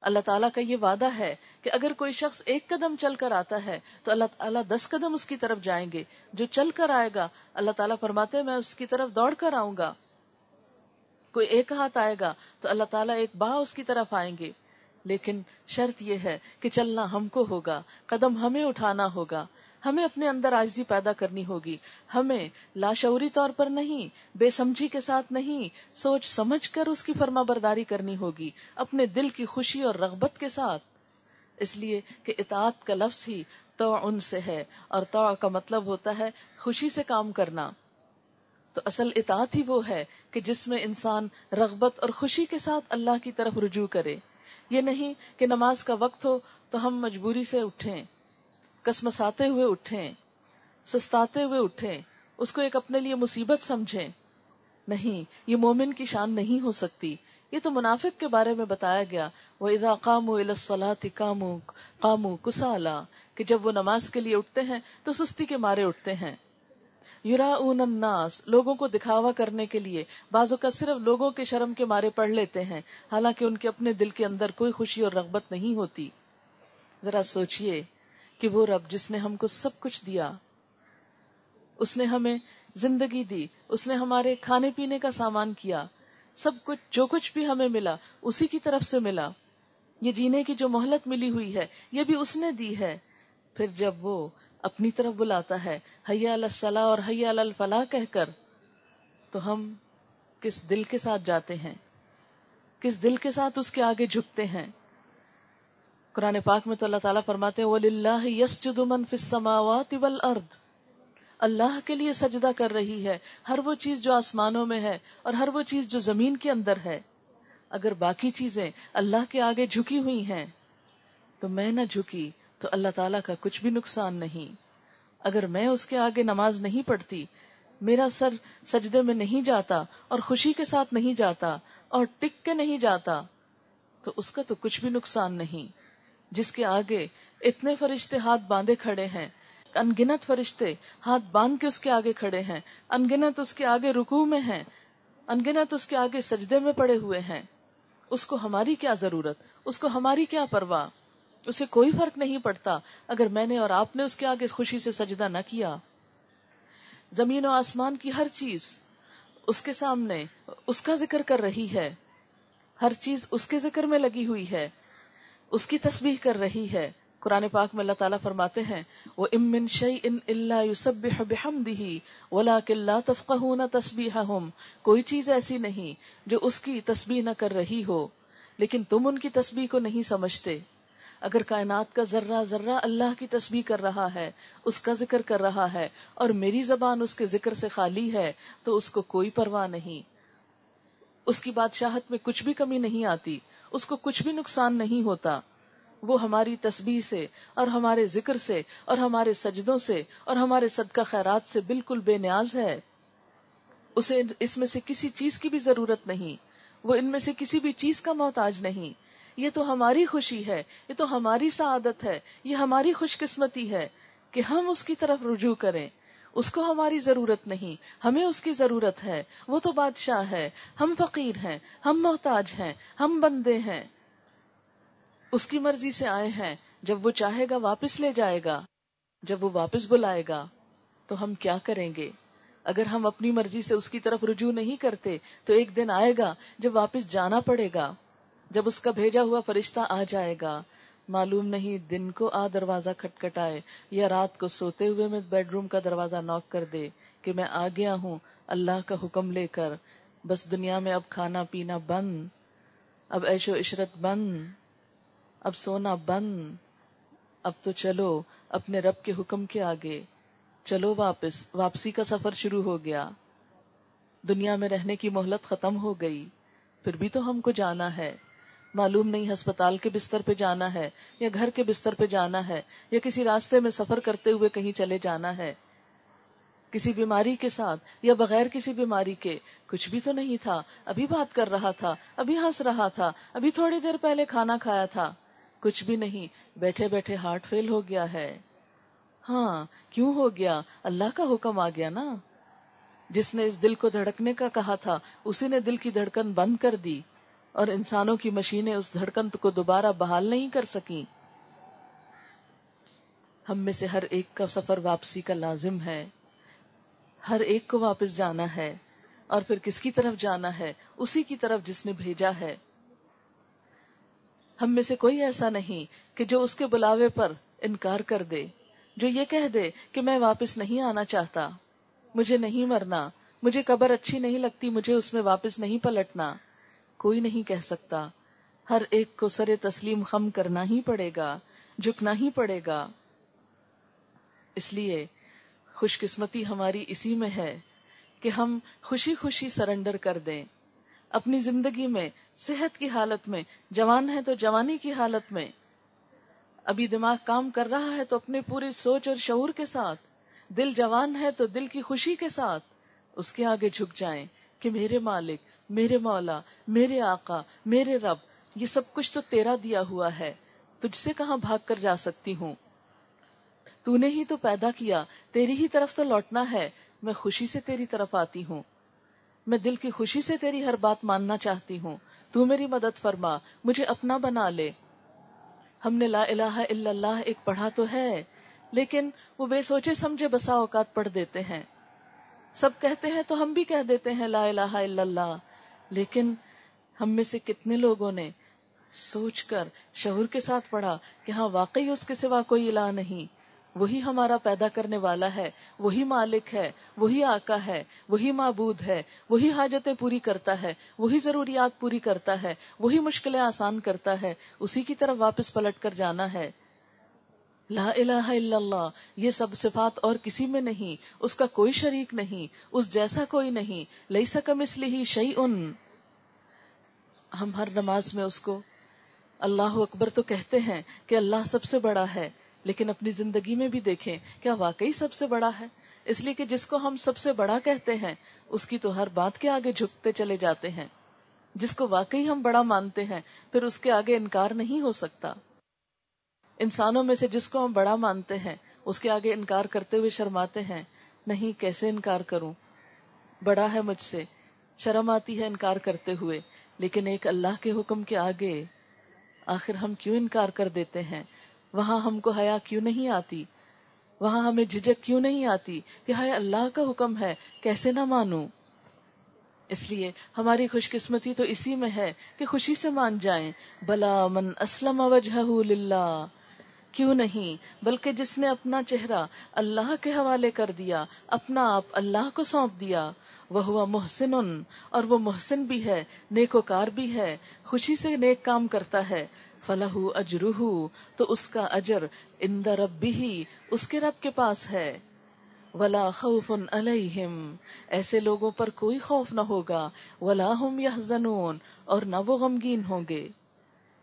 اللہ تعالیٰ کا یہ وعدہ ہے کہ اگر کوئی شخص ایک قدم چل کر آتا ہے، تو اللہ تعالیٰ دس قدم اس کی طرف جائیں گے۔ جو چل کر آئے گا، اللہ تعالیٰ فرماتے میں اس کی طرف دوڑ کر آؤں گا۔ کوئی ایک ہاتھ آئے گا، تو اللہ تعالیٰ ایک باہ اس کی طرف آئیں گے۔ لیکن شرط یہ ہے کہ چلنا ہم کو ہوگا، قدم ہمیں اٹھانا ہوگا۔ ہمیں اپنے اندر آجزی پیدا کرنی ہوگی۔ ہمیں لاشعوری طور پر نہیں، بے سمجھی کے ساتھ نہیں، سوچ سمجھ کر اس کی فرما برداری کرنی ہوگی، اپنے دل کی خوشی اور رغبت کے ساتھ۔ اس لیے کہ اطاعت کا لفظ ہی تو ان سے ہے، اور تو کا مطلب ہوتا ہے خوشی سے کام کرنا۔ تو اصل اطاعت ہی وہ ہے کہ جس میں انسان رغبت اور خوشی کے ساتھ اللہ کی طرف رجوع کرے۔ یہ نہیں کہ نماز کا وقت ہو تو ہم مجبوری سے اٹھیں، کسمساتے ہوئے اٹھیں، سستاتے ہوئے اٹھیں، اس کو ایک اپنے لیے مصیبت سمجھیں۔ نہیں، یہ مومن کی شان نہیں ہو سکتی۔ یہ تو منافق کے بارے میں بتایا گیا۔ وہ ادا کام کامو کامو کسالا کہ جب وہ نماز کے لیے اٹھتے ہیں تو سستی کے مارے اٹھتے ہیں۔ یورا اون الناس، لوگوں کو دکھاوا کرنے کے لیے۔ بازو کا صرف لوگوں کے شرم کے مارے پڑھ لیتے ہیں، حالانکہ ان کے اپنے دل کے اندر کوئی خوشی اور رغبت نہیں ہوتی۔ ذرا سوچئے کہ وہ رب جس نے ہم کو سب کچھ دیا، اس نے ہمیں زندگی دی، اس نے ہمارے کھانے پینے کا سامان کیا، سب کچھ، جو کچھ بھی ہمیں ملا، اسی کی طرف سے ملا۔ یہ جینے کی جو مہلت ملی ہوئی ہے، یہ بھی اس نے دی ہے۔ پھر جب وہ اپنی طرف بلاتا ہے حیا الصلاح اور حیا الفلاح کہہ کر تو ہم کس دل کے ساتھ جاتے ہیں؟ کس دل کے ساتھ اس کے آگے جھکتے ہیں؟ قرآن پاک میں تو اللہ تعالیٰ فرماتے اللہ کے لیے سجدہ کر رہی ہے، ہر وہ چیز جو آسمانوں میں ہے اور ہر وہ چیز جو زمین کے اندر ہے۔ اگر باقی چیزیں اللہ کے آگے جھکی ہوئی ہیں، تو میں نہ جھکی تو اللہ تعالیٰ کا کچھ بھی نقصان نہیں۔ اگر میں اس کے آگے نماز نہیں پڑھتی، میرا سر سجدے میں نہیں جاتا اور خوشی کے ساتھ نہیں جاتا اور ٹک کے نہیں جاتا، تو اس کا تو کچھ بھی نقصان نہیں۔ جس کے آگے اتنے فرشتے ہاتھ باندھے کھڑے ہیں، انگنت فرشتے ہاتھ باندھ کے اس کے آگے کھڑے ہیں، انگنت اس کے آگے رکو میں ہیں، انگنت اس کے آگے سجدے میں پڑے ہوئے ہیں، اس کو ہماری کیا ضرورت؟ اس کو ہماری کیا پرواہ؟ اسے کوئی فرق نہیں پڑتا اگر میں نے اور آپ نے اس کے آگے خوشی سے سجدہ نہ کیا۔ زمین و آسمان کی ہر چیز اس کے سامنے اس کا ذکر کر رہی ہے۔ ہر چیز اس کے ذکر میں لگی ہوئی ہے۔ اس کی تسبیح کر رہی ہے۔ قرآن پاک میں اللہ تعالیٰ فرماتے ہیں، وہ امن شعی ان اللہ یوسب بحم دہی ولا کلّہ تفقہ نہ تصبیح کوئی چیز ایسی نہیں جو اس کی تسبیح نہ کر رہی ہو، لیکن تم ان کی تسبیح کو نہیں سمجھتے۔ اگر کائنات کا ذرہ ذرہ اللہ کی تسبیح کر رہا ہے، اس کا ذکر کر رہا ہے اور میری زبان اس کے ذکر سے خالی ہے، تو اس کو کوئی پرواہ نہیں۔ اس کی بادشاہت میں کچھ بھی کمی نہیں آتی، اس کو کچھ بھی نقصان نہیں ہوتا۔ وہ ہماری تسبیح سے اور ہمارے ذکر سے اور ہمارے سجدوں سے اور ہمارے صدقہ خیرات سے بالکل بے نیاز ہے۔ اسے اس میں سے کسی چیز کی بھی ضرورت نہیں، وہ ان میں سے کسی بھی چیز کا محتاج نہیں۔ یہ تو ہماری خوشی ہے، یہ تو ہماری سعادت ہے، یہ ہماری خوش قسمتی ہے کہ ہم اس کی طرف رجوع کریں۔ اس کو ہماری ضرورت نہیں، ہمیں اس کی ضرورت ہے۔ وہ تو بادشاہ ہے، ہم فقیر ہیں، ہم محتاج ہیں، ہم بندے ہیں۔ اس کی مرضی سے آئے ہیں، جب وہ چاہے گا واپس لے جائے گا، جب وہ واپس بلائے گا، تو ہم کیا کریں گے؟ اگر ہم اپنی مرضی سے اس کی طرف رجوع نہیں کرتے، تو ایک دن آئے گا، جب واپس جانا پڑے گا۔ جب اس کا بھیجا ہوا فرشتہ آ جائے گا، معلوم نہیں دن کو آ دروازہ کھٹکھٹائے یا رات کو سوتے ہوئے میں بیڈ روم کا دروازہ نوک کر دے کہ میں آ گیا ہوں، اللہ کا حکم لے کر۔ بس دنیا میں اب کھانا پینا بند، اب ایش و عشرت بند، اب سونا بند۔ اب تو چلو، اپنے رب کے حکم کے آگے۔ چلو واپس، واپسی کا سفر شروع ہو گیا۔ دنیا میں رہنے کی مہلت ختم ہو گئی، پھر بھی تو ہم کو جانا ہے۔ معلوم نہیں ہسپتال کے بستر پہ جانا ہے یا گھر کے بستر پہ جانا ہے یا کسی راستے میں سفر کرتے ہوئے کہیں چلے جانا ہے۔ کسی بیماری کے ساتھ یا بغیر کسی بیماری کے کچھ بھی تو نہیں تھا۔ ابھی بات کر رہا تھا، ابھی ہنس رہا تھا، ابھی تھوڑی دیر پہلے کھانا کھایا تھا۔ کچھ بھی نہیں، بیٹھے بیٹھے ہارٹ فیل ہو گیا ہے۔ ہاں کیوں ہو گیا؟ اللہ کا حکم آ گیا نا۔ جس نے اس دل کو دھڑکنے کا کہا تھا، اسی نے دل کی دھڑکن بند کر دی۔ اور انسانوں کی مشینیں اس دھڑکن کو دوبارہ بحال نہیں کر سکیں۔ ہم میں سے ہر ایک کا سفر واپسی کا لازم ہے۔ ہر ایک کو واپس جانا ہے۔ اور پھر کس کی طرف جانا ہے؟ اسی کی طرف جس نے بھیجا ہے۔ ہم میں سے کوئی ایسا نہیں کہ جو اس کے بلاوے پر انکار کر دے، جو یہ کہہ دے کہ میں واپس نہیں آنا چاہتا۔ مجھے نہیں مرنا۔ مجھے قبر اچھی نہیں لگتی، مجھے اس میں واپس نہیں پلٹنا۔ کوئی نہیں کہہ سکتا۔ ہر ایک کو سر تسلیم خم کرنا ہی پڑے گا، جھکنا ہی پڑے گا۔ اس لیے خوش قسمتی ہماری اسی میں ہے کہ ہم خوشی خوشی سرنڈر کر دیں۔ اپنی زندگی میں، صحت کی حالت میں، جوان ہے تو جوانی کی حالت میں۔ ابھی دماغ کام کر رہا ہے تو اپنے پوری سوچ اور شعور کے ساتھ۔ دل جوان ہے تو دل کی خوشی کے ساتھ۔ اس کے آگے جھک جائیں کہ میرے مالک میرے مولا، میرے آقا، میرے رب، یہ سب کچھ تو تیرا دیا ہوا ہے، تجھ سے کہاں بھاگ کر جا سکتی ہوں؟ تو نے ہی تو پیدا کیا، تیری ہی طرف تو لوٹنا ہے، میں خوشی سے تیری طرف آتی ہوں۔ میں دل کی خوشی سے تیری ہر بات ماننا چاہتی ہوں۔ تو میری مدد فرما، مجھے اپنا بنا لے۔ ہم نے لا الہ الا اللہ ایک پڑھا تو ہے، لیکن وہ بے سوچے سمجھے بسا اوقات پڑھ دیتے ہیں۔ سب کہتے ہیں تو ہم بھی کہہ دیتے ہیں لا الہ الا اللہ۔ لیکن ہم میں سے کتنے لوگوں نے سوچ کر شعور کے ساتھ پڑھا کہ ہاں واقعی اس کے سوا کوئی الہ نہیں۔ وہی ہمارا پیدا کرنے والا ہے، وہی مالک ہے، وہی آقا ہے، وہی معبود ہے، وہی حاجتیں پوری کرتا ہے، وہی ضروریات پوری کرتا ہے، وہی مشکلیں آسان کرتا ہے، اسی کی طرف واپس پلٹ کر جانا ہے۔ لا الہ الا اللہ، یہ سب صفات اور کسی میں نہیں، اس کا کوئی شریک نہیں، اس جیسا کوئی نہیں لئی سکم اس لیے شعی ان ہم ہر نماز میں اس کو اللہ اکبر تو کہتے ہیں کہ اللہ سب سے بڑا ہے، لیکن اپنی زندگی میں بھی دیکھیں کیا واقعی سب سے بڑا ہے؟ اس لیے کہ جس کو ہم سب سے بڑا کہتے ہیں، اس کی تو ہر بات کے آگے جھکتے چلے جاتے ہیں۔ جس کو واقعی ہم بڑا مانتے ہیں، پھر اس کے آگے انکار نہیں ہو سکتا۔ انسانوں میں سے جس کو ہم بڑا مانتے ہیں، اس کے آگے انکار کرتے ہوئے شرماتے ہیں، نہیں کیسے انکار کروں؟ بڑا ہے مجھ سے، شرم آتی ہے انکار کرتے ہوئے، لیکن ایک اللہ کے حکم کے آگے آخر ہم کیوں انکار کر دیتے ہیں؟ وہاں ہم کو حیا کیوں نہیں آتی؟ وہاں ہمیں جھجک کیوں نہیں آتی کہ ہائے اللہ کا حکم ہے، کیسے نہ مانوں؟ اس لیے ہماری خوش قسمتی تو اسی میں ہے کہ خوشی سے مان جائیں، بلا من اسلم وجہ للہ کیوں نہیں؟ بلکہ جس نے اپنا چہرہ اللہ کے حوالے کر دیا، اپنا آپ اللہ کو سونپ دیا۔ وہ ہوا محسن اور وہ محسن بھی ہے نیک وکار بھی ہے، خوشی سے نیک کام کرتا ہے۔ فلاح اجرہ تو اس کا اجر اند ربی ہی اس کے رب کے پاس ہے۔ ولا خوف علیہم، ایسے لوگوں پر کوئی خوف نہ ہوگا۔ ولا هم يحزنون اور نہ وہ غمگین ہوں گے۔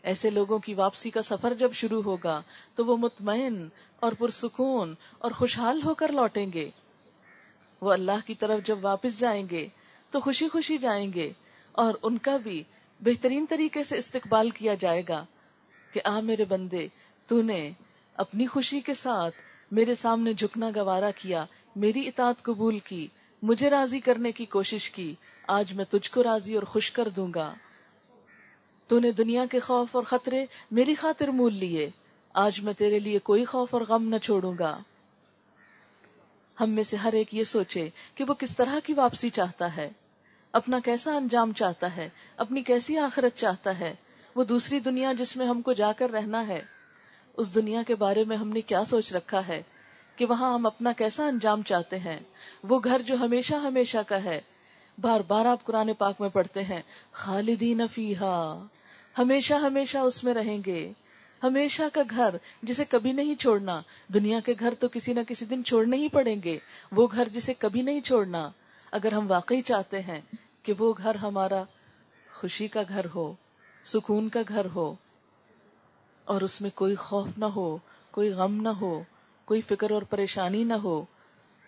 ایسے لوگوں کی واپسی کا سفر جب شروع ہوگا تو وہ مطمئن اور پرسکون اور خوشحال ہو کر لوٹیں گے۔ وہ اللہ کی طرف جب واپس جائیں گے تو خوشی خوشی جائیں گے اور ان کا بھی بہترین طریقے سے استقبال کیا جائے گا کہ آ میرے بندے، تو نے اپنی خوشی کے ساتھ میرے سامنے جھکنا گوارا کیا، میری اطاعت قبول کی، مجھے راضی کرنے کی کوشش کی، آج میں تجھ کو راضی اور خوش کر دوں گا۔ تو نے دنیا کے خوف اور خطرے میری خاطر مول لیے۔ آج میں تیرے لیے کوئی خوف اور غم نہ چھوڑوں گا۔ ہم میں سے ہر ایک یہ سوچے کہ وہ کس طرح کی واپسی چاہتا ہے۔ اپنا کیسا انجام چاہتا ہے؟ اپنی کیسی آخرت چاہتا ہے؟ وہ دوسری دنیا جس میں ہم کو جا کر رہنا ہے۔ اس دنیا کے بارے میں ہم نے کیا سوچ رکھا ہے کہ وہاں ہم اپنا کیسا انجام چاہتے ہیں؟ وہ گھر جو ہمیشہ ہمیشہ کا ہے۔ بار بار آپ قرآن پاک میں پڑھتے ہیں، خالدین فیہا۔ ہمیشہ ہمیشہ اس میں رہیں گے۔ ہمیشہ کا گھر جسے کبھی نہیں چھوڑنا۔ دنیا کے گھر تو کسی نہ کسی دن چھوڑنے ہی پڑیں گے۔ وہ گھر جسے کبھی نہیں چھوڑنا۔ اگر ہم واقعی چاہتے ہیں کہ وہ گھر ہمارا خوشی کا گھر ہو، سکون کا گھر ہو، اور اس میں کوئی خوف نہ ہو، کوئی غم نہ ہو، کوئی فکر اور پریشانی نہ ہو،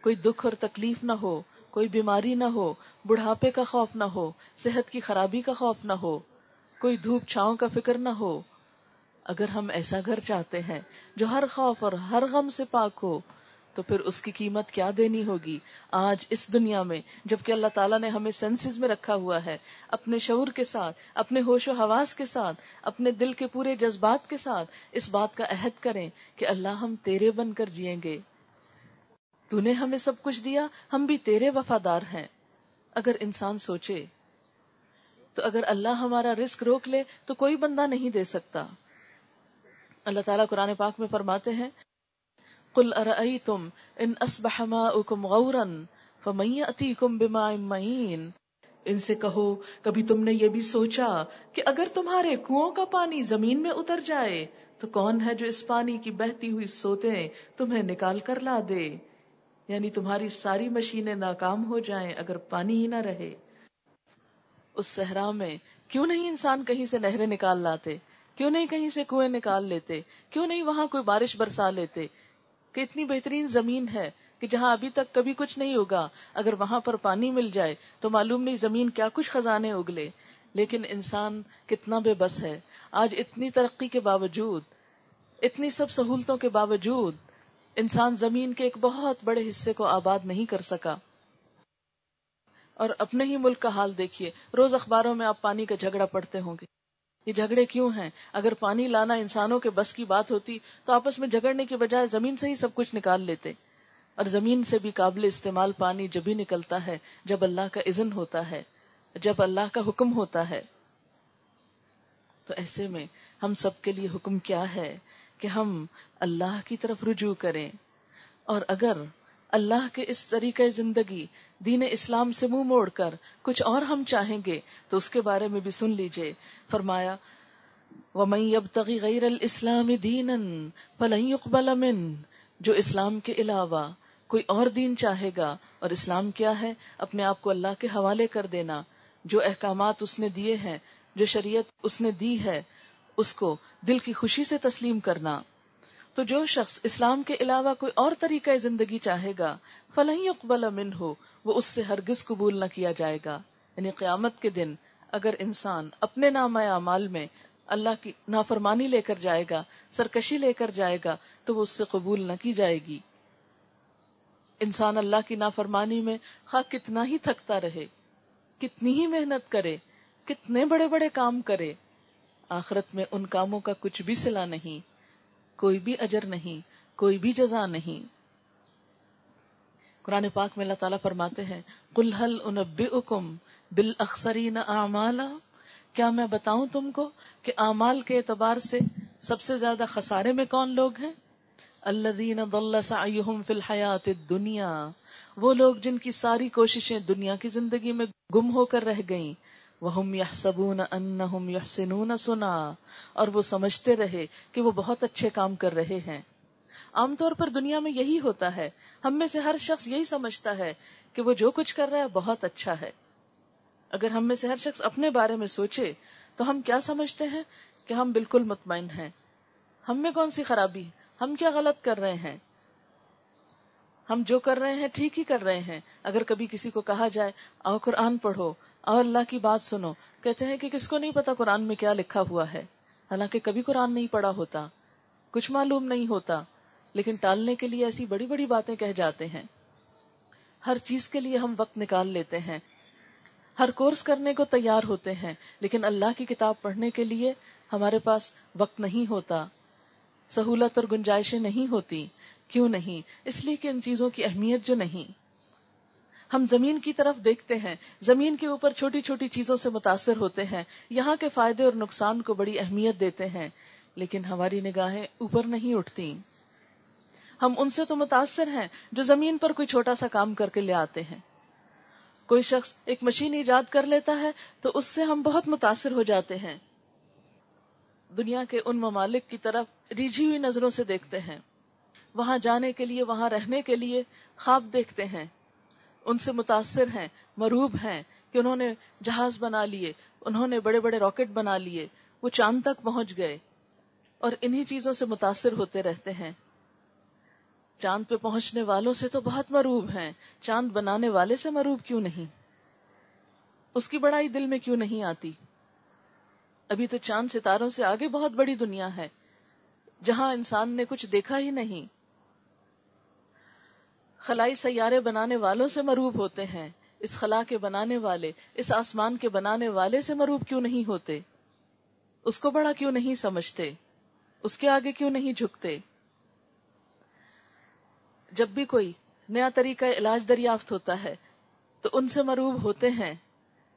کوئی دکھ اور تکلیف نہ ہو، کوئی بیماری نہ ہو، بڑھاپے کا خوف نہ ہو، صحت کی خرابی کا خوف نہ ہو کوئی دھوپ چھاؤں کا فکر نہ ہو۔ اگر ہم ایسا گھر چاہتے ہیں جو ہر خوف اور ہر غم سے پاک ہو، تو پھر اس کی قیمت کیا دینی ہوگی؟ آج اس دنیا میں، جبکہ اللہ تعالیٰ نے ہمیں سینسز میں رکھا ہوا ہے، اپنے شعور کے ساتھ، اپنے ہوش و حواس کے ساتھ، اپنے دل کے پورے جذبات کے ساتھ اس بات کا عہد کریں کہ اللہ ہم تیرے بن کر جیئیں گے۔ تو نے ہمیں سب کچھ دیا، ہم بھی تیرے وفادار ہیں۔ اگر انسان سوچے تو اگر اللہ ہمارا رسک روک لے تو کوئی بندہ نہیں دے سکتا۔ اللہ تعالیٰ قرآن پاک میں فرماتے ہیں، قل ارأيتم ان اصبح ماؤكم غورا فمن يأتيكم بماء معين ان سے کہو، کبھی تم نے یہ بھی سوچا کہ اگر تمہارے کنویں کا پانی زمین میں اتر جائے، تو کون ہے جو اس پانی کی بہتی ہوئی سوتے تمہیں نکال کر لا دے؟ یعنی تمہاری ساری مشینیں ناکام ہو جائیں اگر پانی ہی نہ رہے۔ اس صحرا میں کیوں نہیں انسان کہیں سے نہریں نکال لاتے؟ کیوں نہیں کہیں سے کنویں نکال لیتے؟ کیوں نہیں وہاں کوئی بارش برسا لیتے؟ کہ اتنی بہترین زمین ہے کہ جہاں ابھی تک کبھی کچھ نہیں ہوگا، اگر وہاں پر پانی مل جائے تو معلوم نہیں زمین کیا کچھ خزانے اگلے۔ لیکن انسان کتنا بے بس ہے۔ آج اتنی ترقی کے باوجود، اتنی سب سہولتوں کے باوجود انسان زمین کے ایک بہت بڑے حصے کو آباد نہیں کر سکا۔ اور اپنے ہی ملک کا حال دیکھیے۔ روز اخباروں میں آپ پانی کا جھگڑا پڑتے ہوں گے۔ یہ جھگڑے کیوں ہیں؟ اگر پانی لانا انسانوں کے بس کی بات ہوتی تو آپس میں جھگڑنے کے بجائے زمین سے ہی سب کچھ نکال لیتے۔ اور زمین سے بھی قابل استعمال پانی جب ہی نکلتا ہے، جب اللہ کا اذن ہوتا ہے، جب اللہ کا حکم ہوتا ہے۔ تو ایسے میں ہم سب کے لیے حکم کیا ہے کہ ہم اللہ کی طرف رجوع کریں۔ اور اگر اللہ کے اس طریقے زندگی دین اسلام سے منہ موڑ کر کچھ اور ہم چاہیں گے تو اس کے بارے میں بھی سن لیجیے۔ فرمایا، وَمَن يَبْتَغِ غَيْرَ الْإِسْلَامِ دِينًا فَلَن يُقْبَلَ مِن جو اسلام کے علاوہ کوئی اور دین چاہے گا اور اسلام کیا ہے، اپنے آپ کو اللہ کے حوالے کر دینا۔ جو احکامات اس نے دیے ہیں، جو شریعت اس نے دی ہے، اس کو دل کی خوشی سے تسلیم کرنا۔ تو جو شخص اسلام کے علاوہ کوئی اور طریقہ زندگی چاہے گا فلحی اقبال امن ہو وہ اس سے ہرگز قبول نہ کیا جائے گا۔ یعنی قیامت کے دن اگر انسان اپنے نام اعمال میں اللہ کی نافرمانی لے کر جائے گا، سرکشی لے کر جائے گا، تو وہ اس سے قبول نہ کی جائے گی۔ انسان اللہ کی نافرمانی میں خواہ کتنا ہی تھکتا رہے، کتنی ہی محنت کرے، کتنے بڑے بڑے کام کرے، آخرت میں ان کاموں کا کچھ بھی سلا نہیں۔ کوئی بھی اجر نہیں، کوئی بھی جزا نہیں۔ قرآن پاک میں اللہ تعالیٰ فرماتے ہیں کل حل ان بل اخسرین اعمالا کیا میں بتاؤں تم کو کہ اعمال کے اعتبار سے سب سے زیادہ خسارے میں کون لوگ ہیں؟ اللہ ضل سعیہم فی الحیات الدنیا وہ لوگ جن کی ساری کوششیں دنیا کی زندگی میں گم ہو کر رہ گئیں وہم یحسبون انہم یحسنون سنا۔ اور وہ سمجھتے رہے کہ وہ بہت اچھے کام کر رہے ہیں۔ عام طور پر دنیا میں یہی ہوتا ہے۔ ہم میں سے ہر شخص یہی سمجھتا ہے کہ وہ جو کچھ کر رہا ہے بہت اچھا ہے۔ اگر ہم میں سے ہر شخص اپنے بارے میں سوچے تو ہم کیا سمجھتے ہیں؟ کہ ہم بالکل مطمئن ہیں۔ ہم میں کون سی خرابی؟ ہم کیا غلط کر رہے ہیں؟ ہم جو کر رہے ہیں ٹھیک ہی کر رہے ہیں۔ اگر کبھی کسی کو کہا جائے، آؤ قرآن پڑھو۔ اور اللہ کی بات سنو۔ کہتے ہیں کہ کس کو نہیں پتا قرآن میں کیا لکھا ہوا ہے۔ حالانکہ کبھی قرآن نہیں پڑھا ہوتا۔ کچھ معلوم نہیں ہوتا۔ لیکن ٹالنے کے لیے ایسی بڑی بڑی باتیں کہہ جاتے ہیں۔ ہر چیز کے لیے ہم وقت نکال لیتے ہیں۔ ہر کورس کرنے کو تیار ہوتے ہیں۔ لیکن اللہ کی کتاب پڑھنے کے لیے ہمارے پاس وقت نہیں ہوتا۔ سہولت اور گنجائشیں نہیں ہوتی۔ کیوں نہیں؟ اس لیے کہ ان چیزوں کی اہمیت جو نہیں۔ ہم زمین کی طرف دیکھتے ہیں۔ زمین کے اوپر چھوٹی چھوٹی چیزوں سے متاثر ہوتے ہیں۔ یہاں کے فائدے اور نقصان کو بڑی اہمیت دیتے ہیں۔ لیکن ہماری نگاہیں اوپر نہیں اٹھتی۔ ہم ان سے تو متاثر ہیں جو زمین پر کوئی چھوٹا سا کام کر کے لے آتے ہیں۔ کوئی شخص ایک مشین ایجاد کر لیتا ہے تو اس سے ہم بہت متاثر ہو جاتے ہیں۔ دنیا کے ان ممالک کی طرف ریجھی ہوئی نظروں سے دیکھتے ہیں۔ وہاں جانے کے لیے، وہاں رہنے کے لیے خواب دیکھتے ہیں۔ ان سے متاثر ہیں، مروب ہیں کہ انہوں نے جہاز بنا لیے، انہوں نے بڑے بڑے راکٹ بنا لیے، وہ چاند تک پہنچ گئے اور انہی چیزوں سے متاثر ہوتے رہتے ہیں۔ چاند پہ پہنچنے والوں سے تو بہت مروب ہیں، چاند بنانے والے سے مروب کیوں نہیں؟ اس کی بڑائی دل میں کیوں نہیں آتی؟ ابھی تو چاند ستاروں سے آگے بہت بڑی دنیا ہے، جہاں انسان نے کچھ دیکھا ہی نہیں۔ خلائی سیارے بنانے والوں سے مروب ہوتے ہیں۔ اس خلا کے بنانے والے، اس آسمان کے بنانے والے سے مروب کیوں نہیں ہوتے؟ اس کو بڑا کیوں نہیں سمجھتے؟ اس کے آگے کیوں نہیں جھکتے؟ جب بھی کوئی نیا طریقہ علاج دریافت ہوتا ہے، تو ان سے مروب ہوتے ہیں۔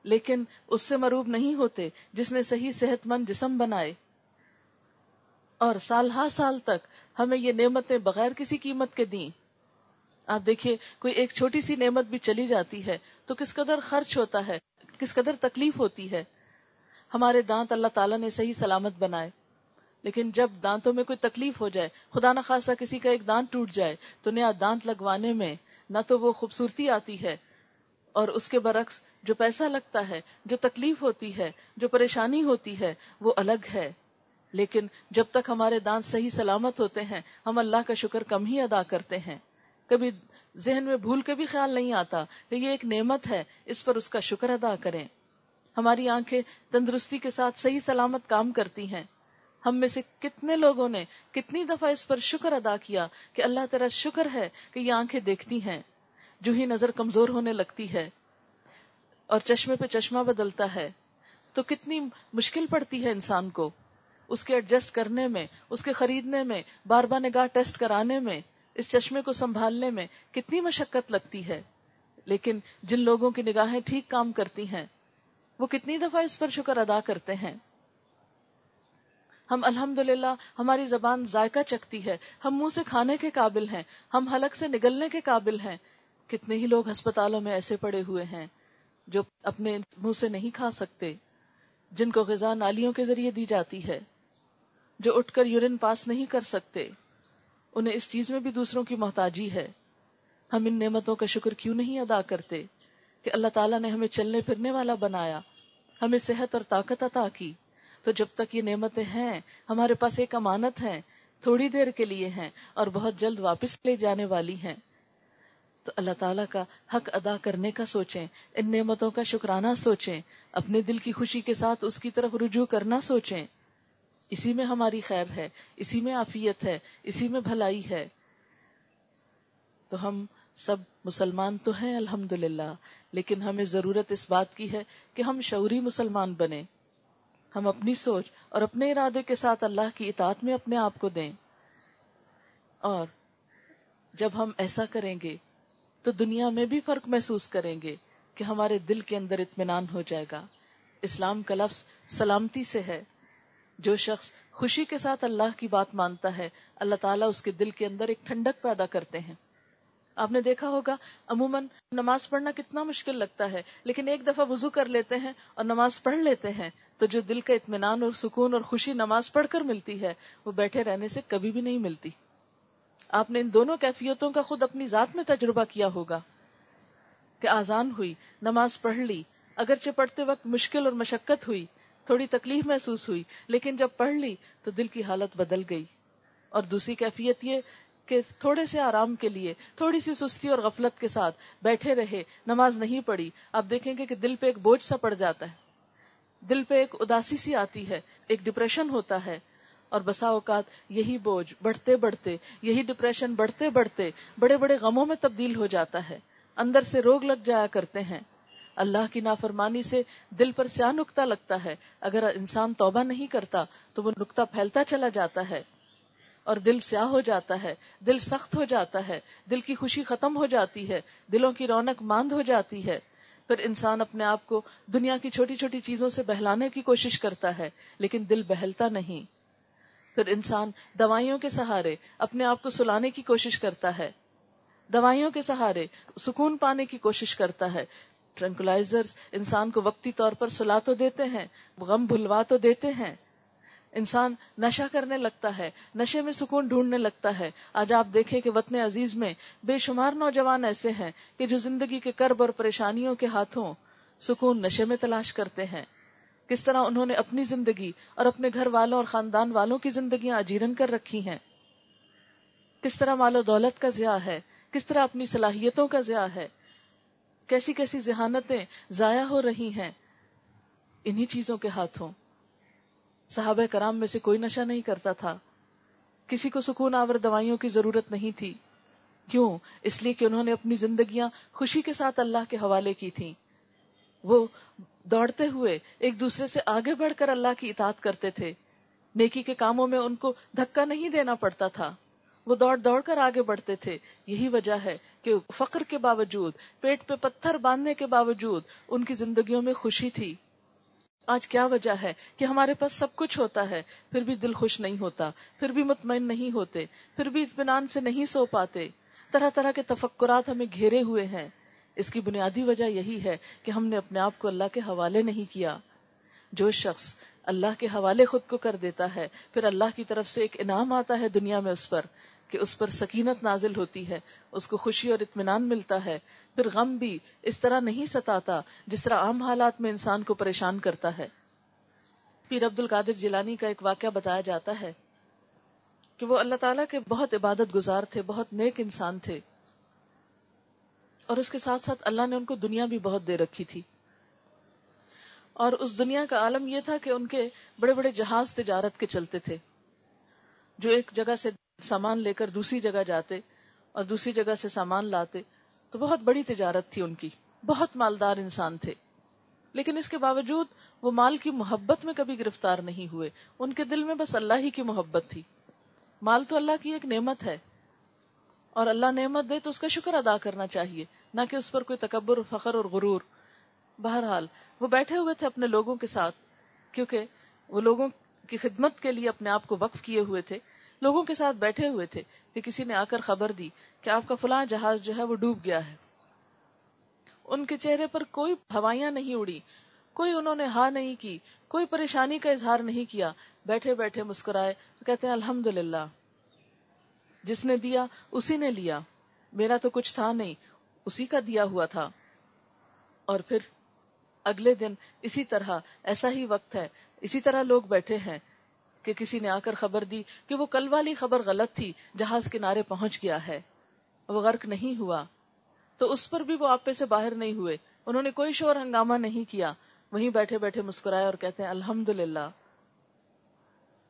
لیکن اس سے مروب نہیں ہوتے جس نے صحیح صحت مند جسم بنائے۔ اور سال ہا سال تک ہمیں یہ نعمتیں بغیر کسی قیمت کے دیں۔ آپ دیکھیے کوئی ایک چھوٹی سی نعمت بھی چلی جاتی ہے تو کس قدر خرچ ہوتا ہے، کس قدر تکلیف ہوتی ہے۔ ہمارے دانت اللہ تعالیٰ نے صحیح سلامت بنائے۔ لیکن جب دانتوں میں کوئی تکلیف ہو جائے، خدا نہ خاصا کسی کا ایک دانت ٹوٹ جائے، تو نیا دانت لگوانے میں نہ تو وہ خوبصورتی آتی ہے اور اس کے برعکس جو پیسہ لگتا ہے، جو تکلیف ہوتی ہے، جو پریشانی ہوتی ہے، وہ الگ ہے۔ لیکن جب تک ہمارے دانت صحیح سلامت ہوتے ہیں، ہم اللہ کا شکر کم ہی ادا کرتے ہیں۔ کبھی ذہن میں بھول کے بھی خیال نہیں آتا کہ یہ ایک نعمت ہے، اس پر اس کا شکر ادا کریں۔ ہماری آنکھیں تندرستی کے ساتھ صحیح سلامت کام کرتی ہیں۔ ہم میں سے کتنے لوگوں نے کتنی دفعہ اس پر شکر ادا کیا کہ اللہ تعالیٰ شکر ہے کہ یہ آنکھیں دیکھتی ہیں، جو ہی نظر کمزور ہونے لگتی ہے اور چشمے پہ چشمہ بدلتا ہے۔ تو کتنی مشکل پڑتی ہے انسان کو۔ اس کے ایڈجسٹ کرنے میں، اس کے خریدنے میں، بار بار نگاہ ٹیسٹ کرانے میں اس چشمے کو سنبھالنے میں کتنی مشقت لگتی ہے۔ لیکن جن لوگوں کی نگاہیں ٹھیک کام کرتی ہیں، وہ کتنی دفعہ اس پر شکر ادا کرتے ہیں۔ ہم الحمد ہماری زبان ذائقہ چکتی ہے۔ ہم منہ سے کھانے کے قابل ہیں، ہم حلق سے نگلنے کے قابل ہیں۔ کتنے ہی لوگ ہسپتالوں میں ایسے پڑے ہوئے ہیں جو اپنے منہ سے نہیں کھا سکتے، جن کو غذا نالیوں کے ذریعے دی جاتی ہے، جو اٹھ کر یورین پاس نہیں کر سکتے۔ انہیں اس چیز میں بھی دوسروں کی محتاجی ہے۔ ہم ان نعمتوں کا شکر کیوں نہیں ادا کرتے کہ اللہ تعالیٰ نے ہمیں چلنے پھرنے والا بنایا، ہمیں صحت اور طاقت عطا کی۔ تو جب تک یہ نعمتیں ہیں، ہمارے پاس ایک امانت ہے، تھوڑی دیر کے لیے ہیں اور بہت جلد واپس لے جانے والی ہیں۔ تو اللہ تعالیٰ کا حق ادا کرنے کا سوچیں، ان نعمتوں کا شکرانہ سوچیں، اپنے دل کی خوشی کے ساتھ اس کی طرف رجوع کرنا سوچیں۔ اسی میں ہماری خیر ہے، اسی میں عافیت ہے، اسی میں بھلائی ہے۔ تو ہم سب مسلمان تو ہیں الحمد لیکن ہمیں ضرورت اس بات کی ہے کہ ہم شعوری مسلمان بنے ہم اپنی سوچ اور اپنے ارادے کے ساتھ اللہ کی اطاعت میں اپنے آپ کو دیں۔ اور جب ہم ایسا کریں گے تو دنیا میں بھی فرق محسوس کریں گے کہ ہمارے دل کے اندر اطمینان ہو جائے گا۔ اسلام کا لفظ سلامتی سے ہے۔ جو شخص خوشی کے ساتھ اللہ کی بات مانتا ہے، اللہ تعالیٰ اس کے دل کے اندر ایک ٹھنڈک پیدا کرتے ہیں۔ آپ نے دیکھا ہوگا، عموماً نماز پڑھنا کتنا مشکل لگتا ہے، لیکن ایک دفعہ وضو کر لیتے ہیں اور نماز پڑھ لیتے ہیں، تو جو دل کا اطمینان اور سکون اور خوشی نماز پڑھ کر ملتی ہے، وہ بیٹھے رہنے سے کبھی بھی نہیں ملتی۔ آپ نے ان دونوں کیفیتوں کا خود اپنی ذات میں تجربہ کیا ہوگا کہ آزان ہوئی، نماز پڑھ لی، اگرچہ پڑھتے وقت مشکل اور مشقت ہوئی تھوڑی تکلیف محسوس ہوئی، لیکن جب پڑھ لی تو دل کی حالت بدل گئی۔ اور دوسری کیفیت یہ کہ تھوڑے سے آرام کے لیے، تھوڑی سی سستی اور غفلت کے ساتھ بیٹھے رہے، نماز نہیں پڑھی۔ آپ دیکھیں گے کہ دل پہ ایک بوجھ سا پڑ جاتا ہے۔ دل پہ ایک اداسی سی آتی ہے، ایک ڈپریشن ہوتا ہے۔ اور بسا اوقات یہی بوجھ بڑھتے بڑھتے، یہی ڈپریشن بڑھتے بڑھتے بڑے بڑے غموں میں تبدیل ہو جاتا ہے۔ اندر سے روگ لگ جایا کرتے ہیں۔ اللہ کی نافرمانی سے دل پر سیاہ نکتا لگتا ہے۔ اگر انسان توبہ نہیں کرتا تو وہ نکتا پھیلتا چلا جاتا ہے اور دل سیاہ ہو جاتا ہے، دل سخت ہو جاتا ہے، دل کی خوشی ختم ہو جاتی ہے، دلوں کی رونق ماند ہو جاتی ہے۔ پھر انسان اپنے آپ کو دنیا کی چھوٹی چھوٹی چیزوں سے بہلانے کی کوشش کرتا ہے، لیکن دل بہلتا نہیں۔ پھر انسان دوائیوں کے سہارے اپنے آپ کو سلانے کی کوشش کرتا ہے۔ دوائیوں کے سہارے سکون پانے کی کوشش کرتا ہے۔ ٹرنکلائزر انسان کو وقتی طور پر سلا تو دیتے ہیں، غم بھلوا تو دیتے ہیں۔ انسان نشا کرنے لگتا ہے، نشے میں سکون ڈھونڈنے لگتا ہے۔ آج آپ دیکھیں کہ وطن عزیز میں بے شمار نوجوان ایسے ہیں کہ جو زندگی کے کرب اور پریشانیوں کے ہاتھوں سکون نشے میں تلاش کرتے ہیں۔ کس طرح انہوں نے اپنی زندگی اور اپنے گھر والوں اور خاندان والوں کی زندگیاں اجیرن کر رکھی ہیں۔ کس طرح مال و دولت کا ضیاع ہے، کس طرح اپنی صلاحیتوں کا ضیاع ہے۔ کیسی کیسی ذہانتیں ضائع ہو رہی ہیں، انہی چیزوں کے ہاتھوں۔ صحابہ کرام میں سے کوئی نشہ نہیں کرتا تھا۔ کسی کو سکون آور دوائیوں کی ضرورت نہیں تھی۔ کیوں؟ اس لیے کہ انہوں نے اپنی زندگیاں خوشی کے ساتھ اللہ کے حوالے کی تھیں۔ وہ دوڑتے ہوئے ایک دوسرے سے آگے بڑھ کر اللہ کی اطاعت کرتے تھے۔ نیکی کے کاموں میں ان کو دھکا نہیں دینا پڑتا تھا۔ وہ دوڑ دوڑ کر آگے بڑھتے تھے۔ یہی وجہ ہے کہ فقر کے باوجود، پیٹ پہ پتھر باندھنے کے باوجود ان کی زندگیوں میں خوشی تھی۔ آج کیا وجہ ہے کہ ہمارے پاس سب کچھ ہوتا ہے، پھر بھی دل خوش نہیں ہوتا، پھر بھی مطمئن نہیں ہوتے، پھر بھی اطمینان سے نہیں سو پاتے۔ طرح طرح کے تفکرات ہمیں گھیرے ہوئے ہیں۔ اس کی بنیادی وجہ یہی ہے کہ ہم نے اپنے آپ کو اللہ کے حوالے نہیں کیا۔ جو شخص اللہ کے حوالے خود کو کر دیتا ہے، پھر اللہ کی طرف سے ایک انعام آتا ہے دنیا میں اس پر۔ کہ اس پر سکینت نازل ہوتی ہے، اس کو خوشی اور اطمینان ملتا ہے، پھر غم بھی اس طرح نہیں ستاتا جس طرح عام حالات میں انسان کو پریشان کرتا ہے۔ پیر عبد القادر جیلانی کا ایک واقعہ بتایا جاتا ہے کہ وہ اللہ تعالیٰ کے بہت عبادت گزار تھے، بہت نیک انسان تھے۔ اور اس کے ساتھ ساتھ اللہ نے ان کو دنیا بھی بہت دے رکھی تھی۔ اور اس دنیا کا عالم یہ تھا کہ ان کے بڑے بڑے جہاز تجارت کے چلتے تھے۔ جو ایک جگہ سے سامان لے کر دوسری جگہ جاتے اور دوسری جگہ سے سامان لاتے، تو بہت بڑی تجارت تھی ان کی۔ بہت مالدار انسان تھے۔ لیکن اس کے باوجود وہ مال کی محبت میں کبھی گرفتار نہیں ہوئے۔ ان کے دل میں بس اللہ ہی کی محبت تھی۔ مال تو اللہ کی ایک نعمت ہے۔ اور اللہ نعمت دے تو اس کا شکر ادا کرنا چاہیے، نہ کہ اس پر کوئی تکبر، فخر اور غرور۔ بہرحال، وہ بیٹھے ہوئے تھے اپنے لوگوں کے ساتھ، کیونکہ وہ لوگوں کی خدمت کے لیے اپنے آپ کو وقف کیے ہوئے تھے۔ لوگوں کے ساتھ بیٹھے ہوئے تھے کہ کسی نے آ کر خبر دی کہ آپ کا فلاں جہاز جو ہے وہ ڈوب گیا ہے۔ ان کے چہرے پر کوئی ہوائیاں نہیں اڑی، کوئی انہوں نے ہاں نہیں کی، کوئی پریشانی کا اظہار نہیں کیا۔ بیٹھے بیٹھے مسکرائے کہتے ہیں الحمد جس نے دیا، اسی نے لیا۔ میرا تو کچھ تھا نہیں، اسی کا دیا ہوا تھا۔ اور پھر اگلے دن اسی طرح، ایسا ہی وقت ہے، اسی طرح لوگ بیٹھے ہیں۔ کہ کسی نے آ کر خبر دی کہ وہ کل والی خبر غلط تھی، جہاز کنارے پہنچ گیا ہے۔ وہ غرق نہیں ہوا۔ تو اس پر بھی وہ آپے سے باہر نہیں ہوئے۔ انہوں نے کوئی شور ہنگامہ نہیں کیا۔ وہیں بیٹھے بیٹھے مسکرائے اور کہتے ہیں الحمد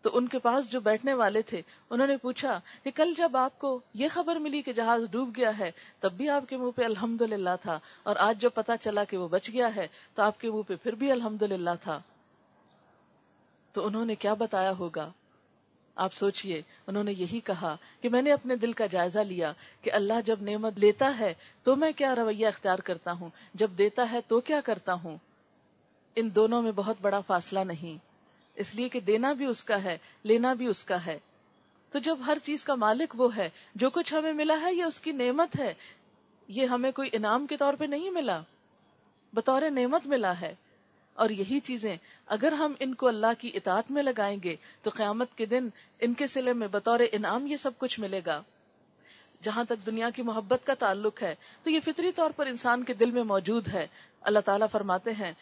تو ان کے پاس جو بیٹھنے والے تھے، انہوں نے پوچھا کہ کل جب آپ کو یہ خبر ملی کہ جہاز ڈوب گیا ہے، تب بھی آپ کے منہ پہ الحمد تھا۔ اور آج جب پتا چلا کہ وہ بچ گیا ہے، تو آپ کے منہ پہ پھر بھی الحمد تھا۔ تو انہوں نے کیا بتایا ہوگا؟ آپ سوچئے، انہوں نے یہی کہا کہ میں نے اپنے دل کا جائزہ لیا کہ اللہ جب نعمت لیتا ہے تو میں کیا رویہ اختیار کرتا ہوں؟ جب دیتا ہے تو کیا کرتا ہوں؟ ان دونوں میں بہت بڑا فاصلہ نہیں۔ اس لیے کہ دینا بھی اس کا ہے، لینا بھی اس کا ہے۔ تو جب ہر چیز کا مالک وہ ہے، جو کچھ ہمیں ملا ہے یہ اس کی نعمت ہے۔ یہ ہمیں کوئی انعام کے طور پہ نہیں ملا۔ بطور نعمت ملا ہے۔ اور یہی چیزیں اگر ہم ان کو اللہ کی اطاعت میں لگائیں گے، تو قیامت کے دن ان کے سلے میں بطور انعام یہ سب کچھ ملے گا۔ جہاں تک دنیا کی محبت کا تعلق ہے، تو یہ فطری طور پر انسان کے دل میں موجود ہے۔ اللہ تعالیٰ فرماتے ہیں،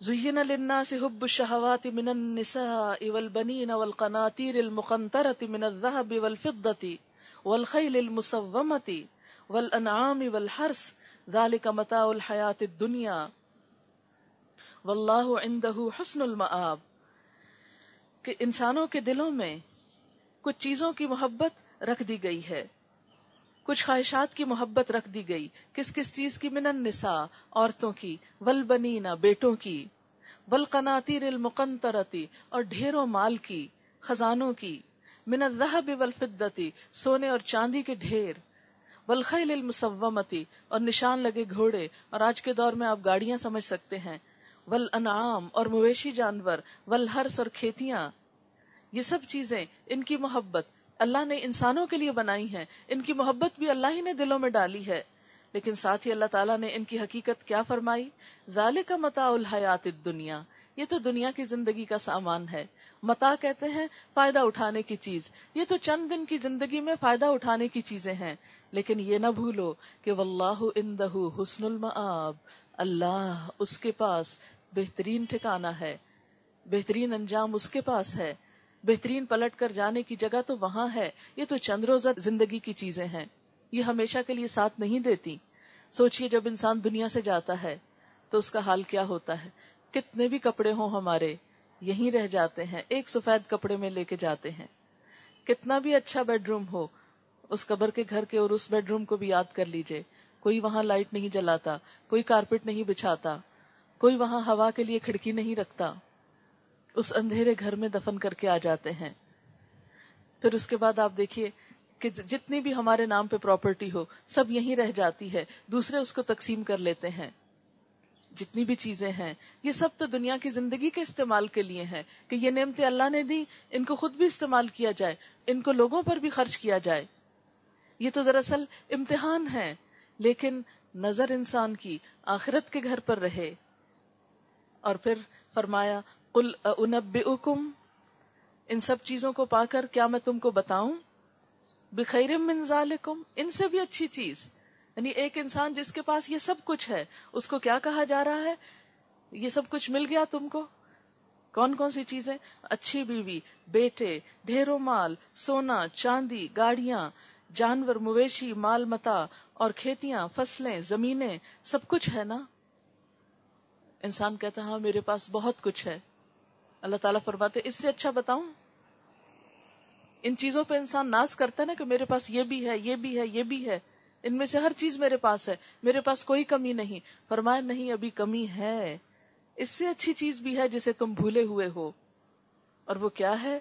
زین للناس حب الشهوات من النساء والبنين والقناطير المقنطرة من الذهب والفضة والخيل المسومة والأنعام والحرس ذلك متاع الحياة الدنيا۔ واللہ عندہ حسن المآب۔ کہ انسانوں کے دلوں میں کچھ چیزوں کی محبت رکھ دی گئی ہے۔ کچھ خواہشات کی محبت رکھ دی گئی۔ کس کس چیز کی؟ من النساء، عورتوں کی۔ والبنینا بیٹوں کی۔ والقناطیر المقنطرتی، اور ڈھیروں مال کی، خزانوں کی۔ من الذهب والفضة، سونے اور چاندی کے ڈھیر۔ والخیل المسومتی، اور نشان لگے گھوڑے۔ اور آج کے دور میں آپ گاڑیاں سمجھ سکتے ہیں۔ ول انعام اور مویشی جانور، ول ہرس اور کھیتیاں۔ یہ سب چیزیں ان کی محبت اللہ نے انسانوں کے لیے بنائی ہیں۔ ان کی محبت بھی اللہ ہی نے دلوں میں ڈالی ہے۔ لیکن ساتھ ہی اللہ تعالیٰ نے ان کی حقیقت کیا فرمائی؟ ظال کا متا الحیات دنیا یہ تو دنیا کی زندگی کا سامان ہے۔ متا کہتے ہیں فائدہ اٹھانے کی چیز۔ یہ تو چند دن کی زندگی میں فائدہ اٹھانے کی چیزیں ہیں۔ لیکن یہ نہ بھولو کہ واللہ اندہ حسن المآب۔ اللہ اس کے پاس بہترین ٹھکانا ہے۔ بہترین انجام اس کے پاس ہے۔ بہترین پلٹ کر جانے کی جگہ تو وہاں ہے۔ یہ تو چند روزہ زندگی کی چیزیں ہیں۔ یہ ہمیشہ کے لیے ساتھ نہیں دیتی۔ سوچئے جب انسان دنیا سے جاتا ہے تو اس کا حال کیا ہوتا ہے۔ کتنے بھی کپڑے ہوں ہمارے، یہیں رہ جاتے ہیں۔ ایک سفید کپڑے میں لے کے جاتے ہیں۔ کتنا بھی اچھا بیڈ روم ہو، اس قبر کے گھر کے اور اس بیڈ روم کو بھی یاد کر لیجیے۔ کوئی وہاں لائٹ نہیں جلاتا، کوئی کارپیٹ نہیں بچھاتا۔ کوئی وہاں ہوا کے لیے کھڑکی نہیں رکھتا۔ اس اندھیرے گھر میں دفن کر کے آ جاتے ہیں۔ پھر اس کے بعد آپ دیکھیے کہ جتنی بھی ہمارے نام پہ پراپرٹی ہو، سب یہیں رہ جاتی ہے۔ دوسرے اس کو تقسیم کر لیتے ہیں۔ جتنی بھی چیزیں ہیں، یہ سب تو دنیا کی زندگی کے استعمال کے لیے ہیں۔ کہ یہ نعمتیں اللہ نے دی ان کو خود بھی استعمال کیا جائے، ان کو لوگوں پر بھی خرچ کیا جائے۔ یہ تو دراصل امتحان ہے، لیکن نظر انسان کی آخرت کے گھر پر رہے۔ اور پھر فرمایا، قل انبئکم ان سب چیزوں کو پا کر کیا میں تم کو بتاؤں؟ بخیر من ذالکم ان سے بھی اچھی چیز۔ یعنی ایک انسان جس کے پاس یہ سب کچھ ہے، اس کو کیا کہا جا رہا ہے؟ یہ سب کچھ مل گیا تم کو؟ کون کون سی چیزیں؟ اچھی بیوی، بیٹے، ڈھیروں مال، سونا، چاندی، گاڑیاں، جانور، مویشی، مال متا اور کھیتیاں، فصلیں، زمینیں، سب کچھ ہے نا؟ انسان کہتا ہاں میرے پاس بہت کچھ ہے۔ اللہ تعالیٰ فرماتے اس سے اچھا بتاؤں؟ ان چیزوں پہ انسان ناز کرتا ہے نا کہ میرے پاس یہ بھی ہے، یہ بھی ہے، یہ بھی ہے۔ ان میں سے ہر چیز میرے پاس ہے۔ میرے پاس کوئی کمی نہیں۔ فرمایا، نہیں، ابھی کمی ہے۔ اس سے اچھی چیز بھی ہے جسے تم بھولے ہوئے ہو۔ اور وہ کیا ہے؟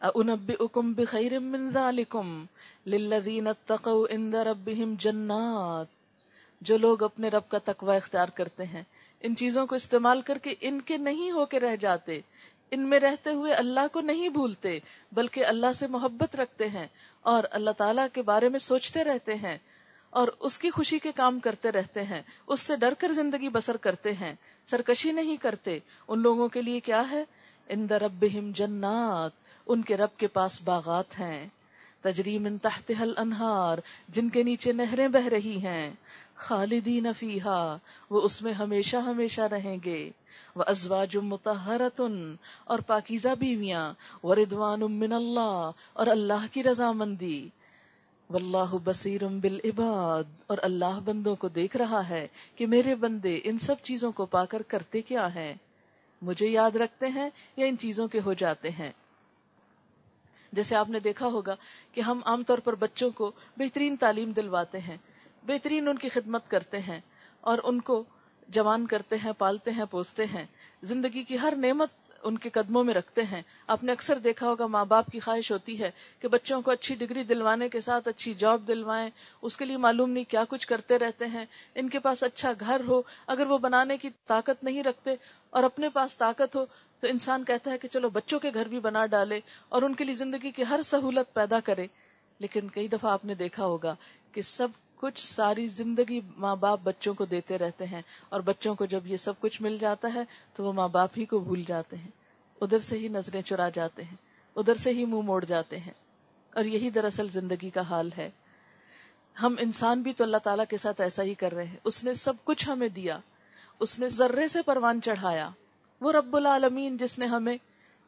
انبئکم بخیر من ذالکم للذین اتقوا عند ربهم جنات۔ جو لوگ اپنے رب کا تقوی اختیار کرتے ہیں ان چیزوں کو استعمال کر کے ان کے نہیں ہو کے رہ جاتے۔ ان میں رہتے ہوئے اللہ کو نہیں بھولتے، بلکہ اللہ سے محبت رکھتے ہیں اور اللہ تعالیٰ کے بارے میں سوچتے رہتے ہیں اور اس کی خوشی کے کام کرتے رہتے ہیں، اس سے ڈر کر زندگی بسر کرتے ہیں، سرکشی نہیں کرتے۔ ان لوگوں کے لیے کیا ہے؟ ان ربہم جنات، ان کے رب کے پاس باغات ہیں۔ تجریم ان تحت حل انہار جن کے نیچے نہریں بہ رہی ہیں۔ خالدین فیہا، وہ اس میں ہمیشہ ہمیشہ رہیں گے۔ وہ ازواج متحرتن اور پاکیزہ بیویاں۔ وردوان من اللہ اور اللہ کی رضامندی۔ واللہ بصیر بالعباد، اور اللہ بندوں کو دیکھ رہا ہے کہ میرے بندے ان سب چیزوں کو پا کر کرتے کیا ہیں۔ مجھے یاد رکھتے ہیں یا ان چیزوں کے ہو جاتے ہیں۔ جیسے آپ نے دیکھا ہوگا کہ ہم عام طور پر بچوں کو بہترین تعلیم دلواتے ہیں۔ بہترین ان کی خدمت کرتے ہیں اور ان کو جوان کرتے ہیں، پالتے ہیں، پوستے ہیں۔ زندگی کی ہر نعمت ان کے قدموں میں رکھتے ہیں۔ آپ نے اکثر دیکھا ہوگا ماں باپ کی خواہش ہوتی ہے کہ بچوں کو اچھی ڈگری دلوانے کے ساتھ اچھی جاب دلوائیں۔ اس کے لیے معلوم نہیں کیا کچھ کرتے رہتے ہیں۔ ان کے پاس اچھا گھر ہو، اگر وہ بنانے کی طاقت نہیں رکھتے اور اپنے پاس طاقت ہو، تو انسان کہتا ہے کہ چلو بچوں کے گھر بھی بنا ڈالے اور ان کے لیے زندگی کی ہر سہولت پیدا کرے۔ لیکن کئی دفعہ آپ نے دیکھا ہوگا کہ سب کچھ ساری زندگی ماں باپ بچوں کو دیتے رہتے ہیں اور بچوں کو جب یہ سب کچھ مل جاتا ہے تو وہ ماں باپ ہی کو بھول جاتے ہیں۔ ادھر سے ہی نظریں چرا جاتے ہیں، ادھر سے ہی منہ مو موڑ جاتے ہیں۔ اور یہی دراصل زندگی کا حال ہے۔ ہم انسان بھی تو اللہ تعالیٰ کے ساتھ ایسا ہی کر رہے ہیں۔ اس نے سب کچھ ہمیں دیا، اس نے ذرے سے پروان چڑھایا۔ وہ رب العالمین جس نے ہمیں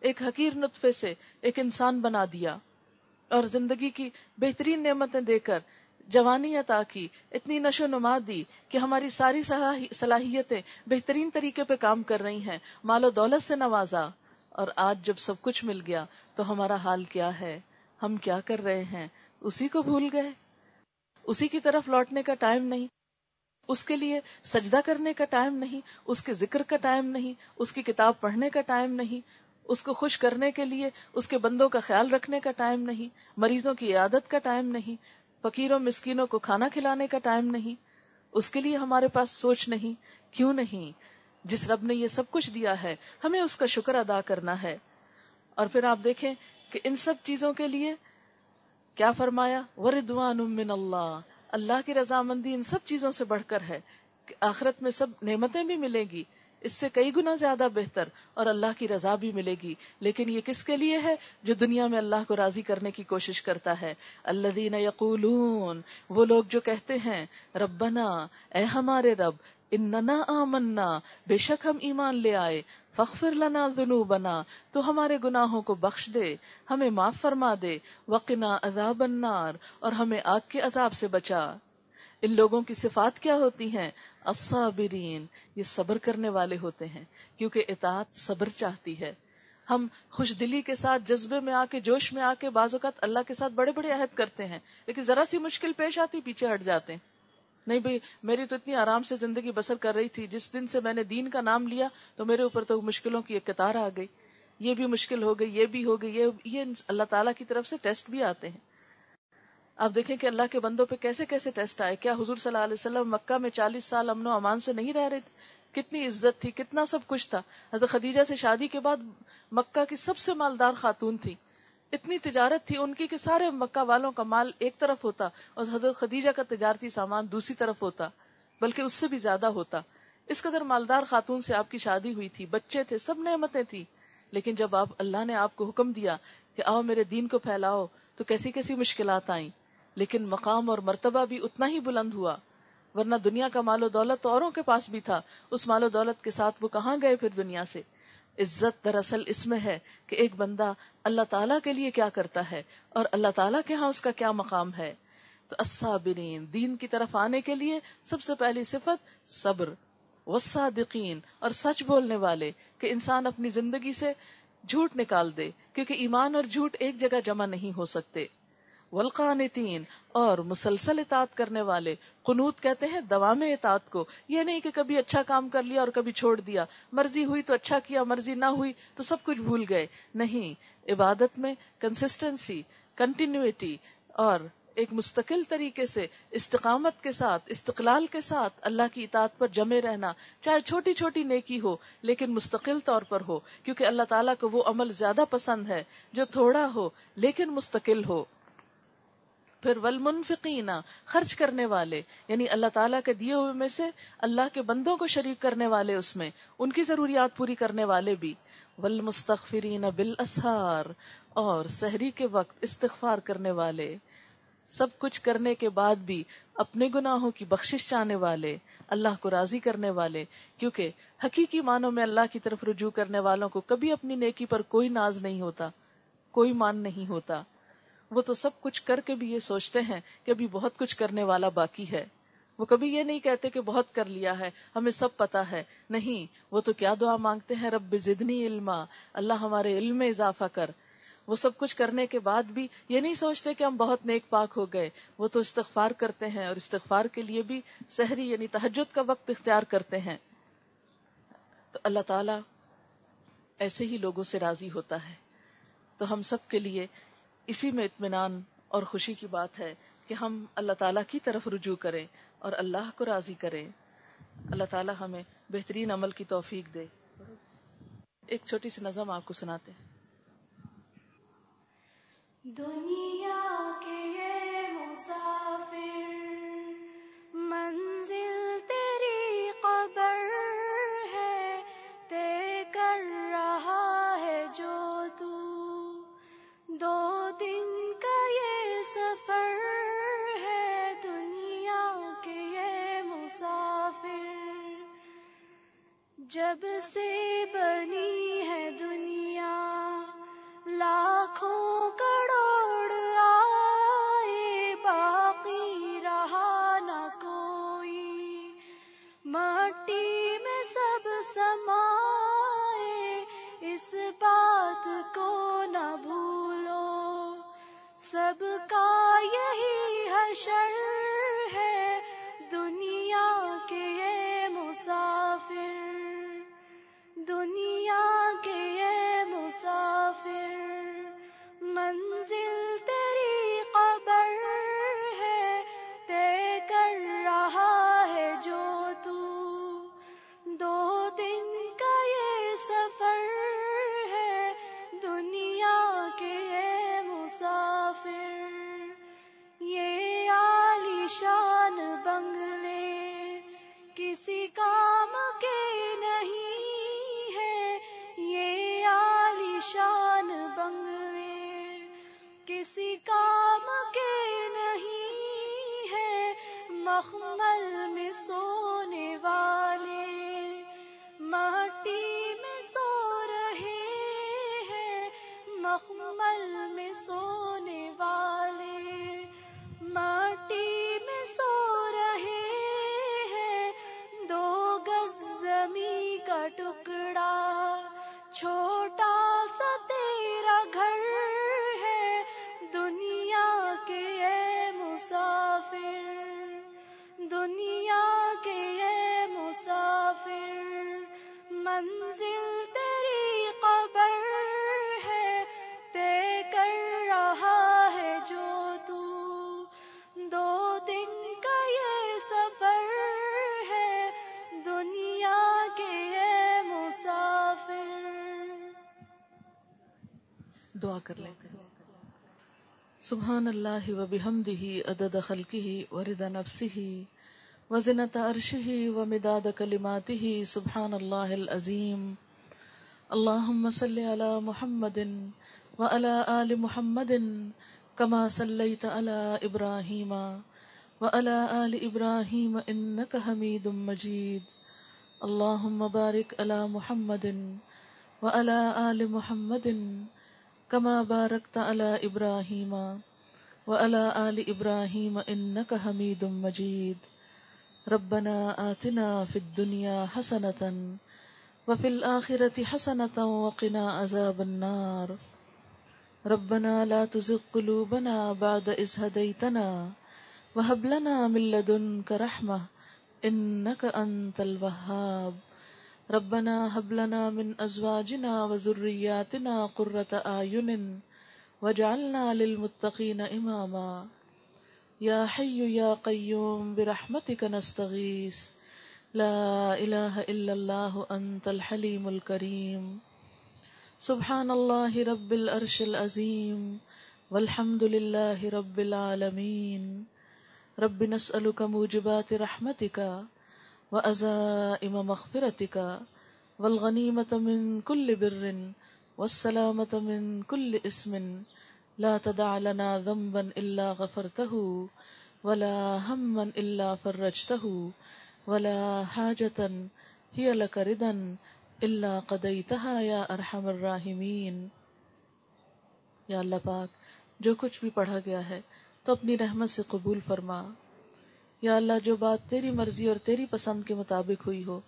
ایک حقیر نطفے سے ایک انسان بنا دیا اور زندگی کی بہترین نعمتیں دے کر جوانی عطا کی اتنی نشو نما دی کہ ہماری ساری صلاحیتیں بہترین طریقے پہ کام کر رہی ہیں۔ مال و دولت سے نوازا۔ اور آج جب سب کچھ مل گیا تو ہمارا حال کیا ہے؟ ہم کیا کر رہے ہیں؟ اسی کو بھول گئے؟ اسی کی طرف لوٹنے کا ٹائم نہیں۔ اس کے لیے سجدہ کرنے کا ٹائم نہیں، اس کے ذکر کا ٹائم نہیں، اس کی کتاب پڑھنے کا ٹائم نہیں، اس کو خوش کرنے کے لیے، اس کے بندوں کا خیال رکھنے کا ٹائم نہیں، مریضوں کی عادت کا ٹائم نہیں فقیروں مسکینوں کو کھانا کھلانے کا ٹائم نہیں، اس کے لیے ہمارے پاس سوچ نہیں، کیوں نہیں؟ جس رب نے یہ سب کچھ دیا ہے، ہمیں اس کا شکر ادا کرنا ہے۔ اور پھر آپ دیکھیں کہ ان سب چیزوں کے لیے کیا فرمایا؟ وردوان من اللہ اللہ کی رضامندی ان سب چیزوں سے بڑھ کر ہے کہ آخرت میں سب نعمتیں بھی ملے گی۔ اس سے کئی گنا زیادہ بہتر اور اللہ کی رضا بھی ملے گی۔ لیکن یہ کس کے لیے ہے جو دنیا میں اللہ کو راضی کرنے کی کوشش کرتا ہے؟ اللہ دین یقولون، وہ لوگ جو کہتے ہیں، ربنا، اے ہمارے رب، اننا آمنا، بے شک ہم ایمان لے آئے فخر لنا ذنوبنا، تو ہمارے گناہوں کو بخش دے، ہمیں معاف فرما دے، وقنا عذاب النار، اور ہمیں آگ کے عذاب سے بچا۔ ان لوگوں کی صفات کیا ہوتی ہیں؟ الصابرین، یہ صبر کرنے والے ہوتے ہیں، کیونکہ اطاعت صبر چاہتی ہے۔ ہم خوش دلی کے ساتھ، جذبے میں آ کے، جوش میں آ کے بعض اوقات اللہ کے ساتھ بڑے بڑے عہد کرتے ہیں، لیکن ذرا سی مشکل پیش آتی، پیچھے ہٹ جاتے ہیں۔ نہیں بھائی، میری تو اتنی آرام سے زندگی بسر کر رہی تھی، جس دن سے میں نے دین کا نام لیا، تو میرے اوپر تو مشکلوں کی ایک قطار آ گئی۔ یہ بھی مشکل ہو گئی، یہ بھی ہو گئی، یہ یہ اللہ تعالیٰ کی طرف سے ٹیسٹ بھی آتے ہیں۔ آپ دیکھیں کہ اللہ کے بندوں پہ کیسے کیسے ٹیسٹ آئے، کیا حضور صلی اللہ علیہ وسلم مکہ میں چالیس سال امن و امان سے نہیں رہ رہے تھے؟ کتنی عزت تھی، کتنا سب کچھ تھا۔ حضرت خدیجہ سے شادی کے بعد مکہ کی سب سے مالدار خاتون تھی۔ اتنی تجارت تھی ان کی کہ سارے مکہ والوں کا مال ایک طرف ہوتا اور حضرت خدیجہ کا تجارتی سامان دوسری طرف ہوتا، بلکہ اس سے بھی زیادہ ہوتا۔ اس قدر مالدار خاتون سے آپ کی شادی ہوئی تھی، بچے تھے، سب نعمتیں تھی لیکن جب آپ اللہ نے آپ کو حکم دیا کہ آؤ میرے دین کو پھیلاؤ، تو کیسی کیسی مشکلات آئیں؟ لیکن مقام اور مرتبہ بھی اتنا ہی بلند ہوا، ورنہ دنیا کا مال و دولت تو اوروں کے پاس بھی تھا۔ اس مال و دولت کے ساتھ وہ کہاں گئے پھر دنیا سے؟ عزت دراصل اس میں ہے کہ ایک بندہ اللہ تعالیٰ کے لیے کیا کرتا ہے اور اللہ تعالیٰ کے ہاں اس کا کیا مقام ہے۔ تو الصابرین، دین کی طرف آنے کے لیے سب سے پہلی صفت صبر، والصادقین، اور سچ بولنے والے کہ انسان اپنی زندگی سے جھوٹ نکال دے، کیونکہ ایمان اور جھوٹ ایک جگہ جمع نہیں ہو سکتے۔ ولقانتین اور مسلسل اطاعت کرنے والے۔ قنوت کہتے ہیں دوام اطاعت کو، یہ نہیں کہ کبھی اچھا کام کر لیا اور کبھی چھوڑ دیا۔ مرضی ہوئی تو اچھا کیا، مرضی نہ ہوئی تو سب کچھ بھول گئے۔ نہیں، عبادت میں کنسسٹنسی کنٹینیوٹی اور ایک مستقل طریقے سے استقامت کے ساتھ، استقلال کے ساتھ اللہ کی اطاعت پر جمے رہنا، چاہے چھوٹی چھوٹی نیکی ہو، لیکن مستقل طور پر ہو، کیونکہ اللہ تعالیٰ کو وہ عمل زیادہ پسند ہے جو تھوڑا ہو لیکن مستقل ہو۔ پھر ولمنفقین خرچ کرنے والے یعنی اللہ تعالیٰ کے دیے ہوئے میں سے اللہ کے بندوں کو شریک کرنے والے اس میں، ان کی ضروریات پوری کرنے والے بھی۔ ولمستغفرین بالاسحار، اور سحری کے وقت استغفار کرنے والے۔ سب کچھ کرنے کے بعد بھی اپنے گناہوں کی بخشش چاہنے والے، اللہ کو راضی کرنے والے۔ کیونکہ حقیقی معنوں میں اللہ کی طرف رجوع کرنے والوں کو کبھی اپنی نیکی پر کوئی ناز نہیں ہوتا، کوئی مان نہیں ہوتا۔ وہ تو سب کچھ کر کے بھی یہ سوچتے ہیں کہ ابھی بہت کچھ کرنے والا باقی ہے۔ وہ کبھی یہ نہیں کہتے کہ بہت کر لیا ہے، ہمیں سب پتا ہے۔ نہیں، وہ تو کیا دعا مانگتے ہیں، رب زدنی علما، اللہ ہمارے علم میں اضافہ کر۔ وہ سب کچھ کرنے کے بعد بھی یہ نہیں سوچتے کہ ہم بہت نیک پاک ہو گئے۔ وہ تو استغفار کرتے ہیں اور استغفار کے لیے بھی سحری یعنی تحجد کا وقت اختیار کرتے ہیں۔ تو اللہ تعالی ایسے ہی لوگوں سے راضی ہوتا ہے۔ تو ہم سب کے لیے اسی میں اطمینان اور خوشی کی بات ہے کہ ہم اللہ تعالیٰ کی طرف رجوع کریں اور اللہ کو راضی کریں۔ اللہ تعالیٰ ہمیں بہترین عمل کی توفیق دے۔ ایک چھوٹی سی نظم آپ کو سناتے ہیں۔ دنیا کے مسافر جب سے بنی ہے دنیا، لاکھوں کروڑ آئے باقی رہا نہ کوئی۔ مٹی میں سب سمائے، اس بات کو نہ بھولو۔ سب کا یہی حشر سبحان اللہ و بحمدہ عدد خلقہ، ورد نفسہ، وزنت عرشہ، ومداد کلماتہ، سبحان اللہ العظیم۔ اللہم صلی علی محمد وعلى آل محمد كما صليت على إبراهيم وعلى آل إبراهيم إنك حميد مجيد اللهم بارك على محمد وعلى آل محمد كما باركت على إبراهيم وعلى آل إبراهيم إنك حميد مجيد. ربنا آتنا في الدنيا حسنة وفي الآخرة حسنة وقنا عذاب النار. ربنا لا تزغ قلوبنا بعد إذ هديتنا وهب لنا من لدنك رحمة إنك أنت الوهاب. ربنا هب لنا من أزواجنا وذرياتنا قرة أعين واجعلنا للمتقين إماما يا حي يا قيوم، برحمتك نستغيث. لا إله إلا الله، أنت الحليم الكريم. سبحان اللہ رب العرش العظیم والحمد للہ رب العالمین رب نسألك موجبات رحمتك وأزائم مغفرتك والغنيمة من كل بر والسلامة من كل اسم لا تدع لنا ذنبا إلا غفرته ولا هما إلا فرجته ولا حاجة هي لك ردا اللہ قدیتہا یا ارحم الراحمین یا اللہ پاک، جو کچھ بھی پڑھا گیا ہے تو اپنی رحمت سے قبول فرما۔ یا اللہ جو بات تیری مرضی اور تیری پسند کے مطابق ہوئی ہو،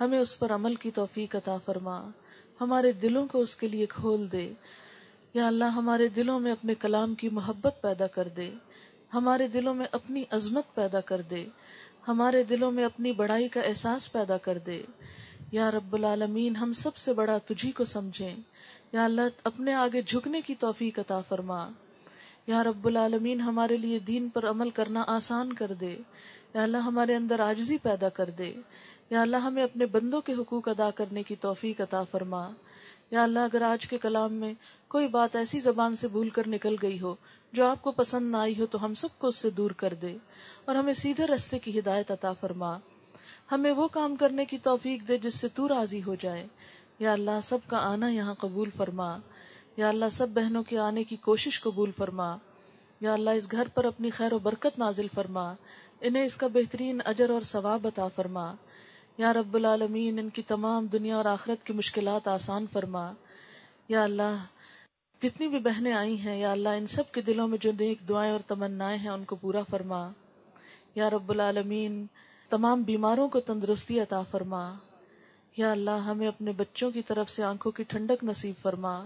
ہمیں اس پر عمل کی توفیق عطا فرما۔ ہمارے دلوں کو اس کے لیے کھول دے۔ یا اللہ، ہمارے دلوں میں اپنے کلام کی محبت پیدا کر دے۔ ہمارے دلوں میں اپنی عظمت پیدا کر دے۔ ہمارے دلوں میں اپنی بڑائی کا احساس پیدا کر دے۔ یا رب العالمین، ہم سب سے بڑا تجھی کو سمجھیں۔ یا اللہ، اپنے آگے جھکنے کی توفیق عطا فرما۔ یا رب العالمین ہمارے لیے دین پر عمل کرنا آسان کر دے۔ یا اللہ ہمارے اندر آجزی پیدا کر دے۔ یا اللہ ہمیں اپنے بندوں کے حقوق ادا کرنے کی توفیق عطا فرما۔ یا اللہ اگر آج کے کلام میں کوئی بات ایسی زبان سے بھول کر نکل گئی ہو جو آپ کو پسند نہ آئی ہو تو ہم سب کو اس سے دور کر دے اور ہمیں سیدھے رستے کی ہدایت عطا فرما۔ ہمیں وہ کام کرنے کی توفیق دے جس سے تو راضی ہو جائے۔ یا اللہ سب کا آنا یہاں قبول فرما۔ یا اللہ سب بہنوں کے آنے کی کوشش قبول فرما۔ یا اللہ اس گھر پر اپنی خیر و برکت نازل فرما۔ انہیں اس کا بہترین اجر اور ثواب عطا فرما۔ یا رب العالمین، ان کی تمام دنیا اور آخرت کی مشکلات آسان فرما۔ یا اللہ، جتنی بھی بہنیں آئی ہیں، یا اللہ، ان سب کے دلوں میں جو نیک دعائیں اور تمنائیں ہیں، ان کو پورا فرما۔ یا رب العالمین، تمام بیماروں کو تندرستی عطا فرما۔ یا اللہ، ہمیں اپنے بچوں کی طرف سے آنکھوں کی ٹھنڈک نصیب فرما۔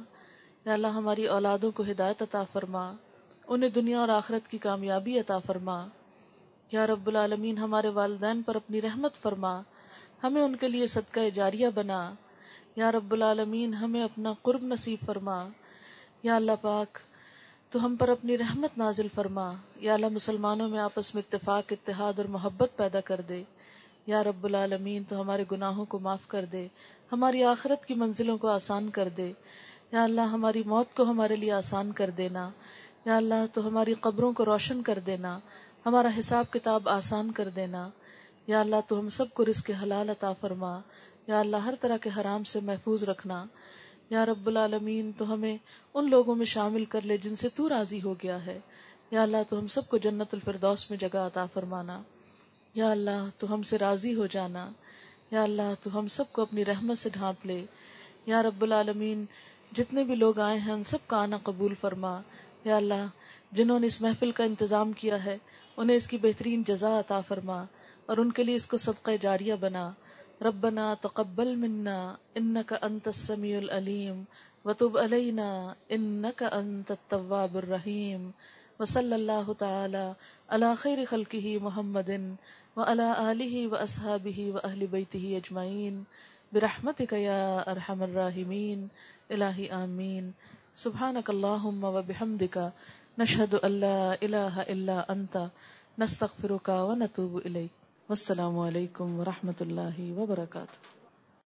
یا اللہ ہماری اولادوں کو ہدایت عطا فرما، انہیں دنیا اور آخرت کی کامیابی عطا فرما۔ یا رب العالمین، ہمارے والدین پر اپنی رحمت فرما۔ ہمیں ان کے لیے صدقہ جاریہ بنا۔ یا رب العالمین، ہمیں اپنا قرب نصیب فرما۔ یا اللہ پاک، تو ہم پر اپنی رحمت نازل فرما۔ یا اللہ، مسلمانوں میں آپس میں اتفاق، اتحاد اور محبت پیدا کر دے۔ یا رب العالمین، تو ہمارے گناہوں کو معاف کر دے۔ ہماری آخرت کی منزلوں کو آسان کر دے۔ یا اللہ ہماری موت کو ہمارے لیے آسان کر دینا۔ یا اللہ تو ہماری قبروں کو روشن کر دینا۔ ہمارا حساب کتاب آسان کر دینا۔ یا اللہ تو ہم سب کو رزق حلال عطا فرما۔ یا اللہ ہر طرح کے حرام سے محفوظ رکھنا۔ یا رب العالمین تو ہمیں ان لوگوں میں شامل کر لے جن سے تو راضی ہو گیا ہے۔ یا اللہ تو ہم سب کو جنت الفردوس میں جگہ عطا فرمانا۔ یا اللہ تو ہم سے راضی ہو جانا۔ یا اللہ تو ہم سب کو اپنی رحمت سے ڈھانپ لے۔ یا رب العالمین جتنے بھی لوگ آئے ہیں، ان سب کا آنا قبول فرما۔ یا اللہ، جنہوں نے اس محفل کا انتظام کیا ہے، انہیں اس کی بہترین جزا عطا فرما اور ان کے لیے اس کو صدقہ جاریہ بنا۔ ربنا تقبل منا انك انت السميع العليم وتب علينا انك انت التواب الرحيم وصلى الله تعالى على خير خلقه محمد وعلى اله واصحابه واهل بيته اجمعين برحمتك يا ارحم الراحمين الهي امين سبحانك اللهم وبحمدك نشهد ان لا اله الا انت نستغفرك ونتوب اليك والسلام علیکم ورحمۃ اللہ وبرکاتہ.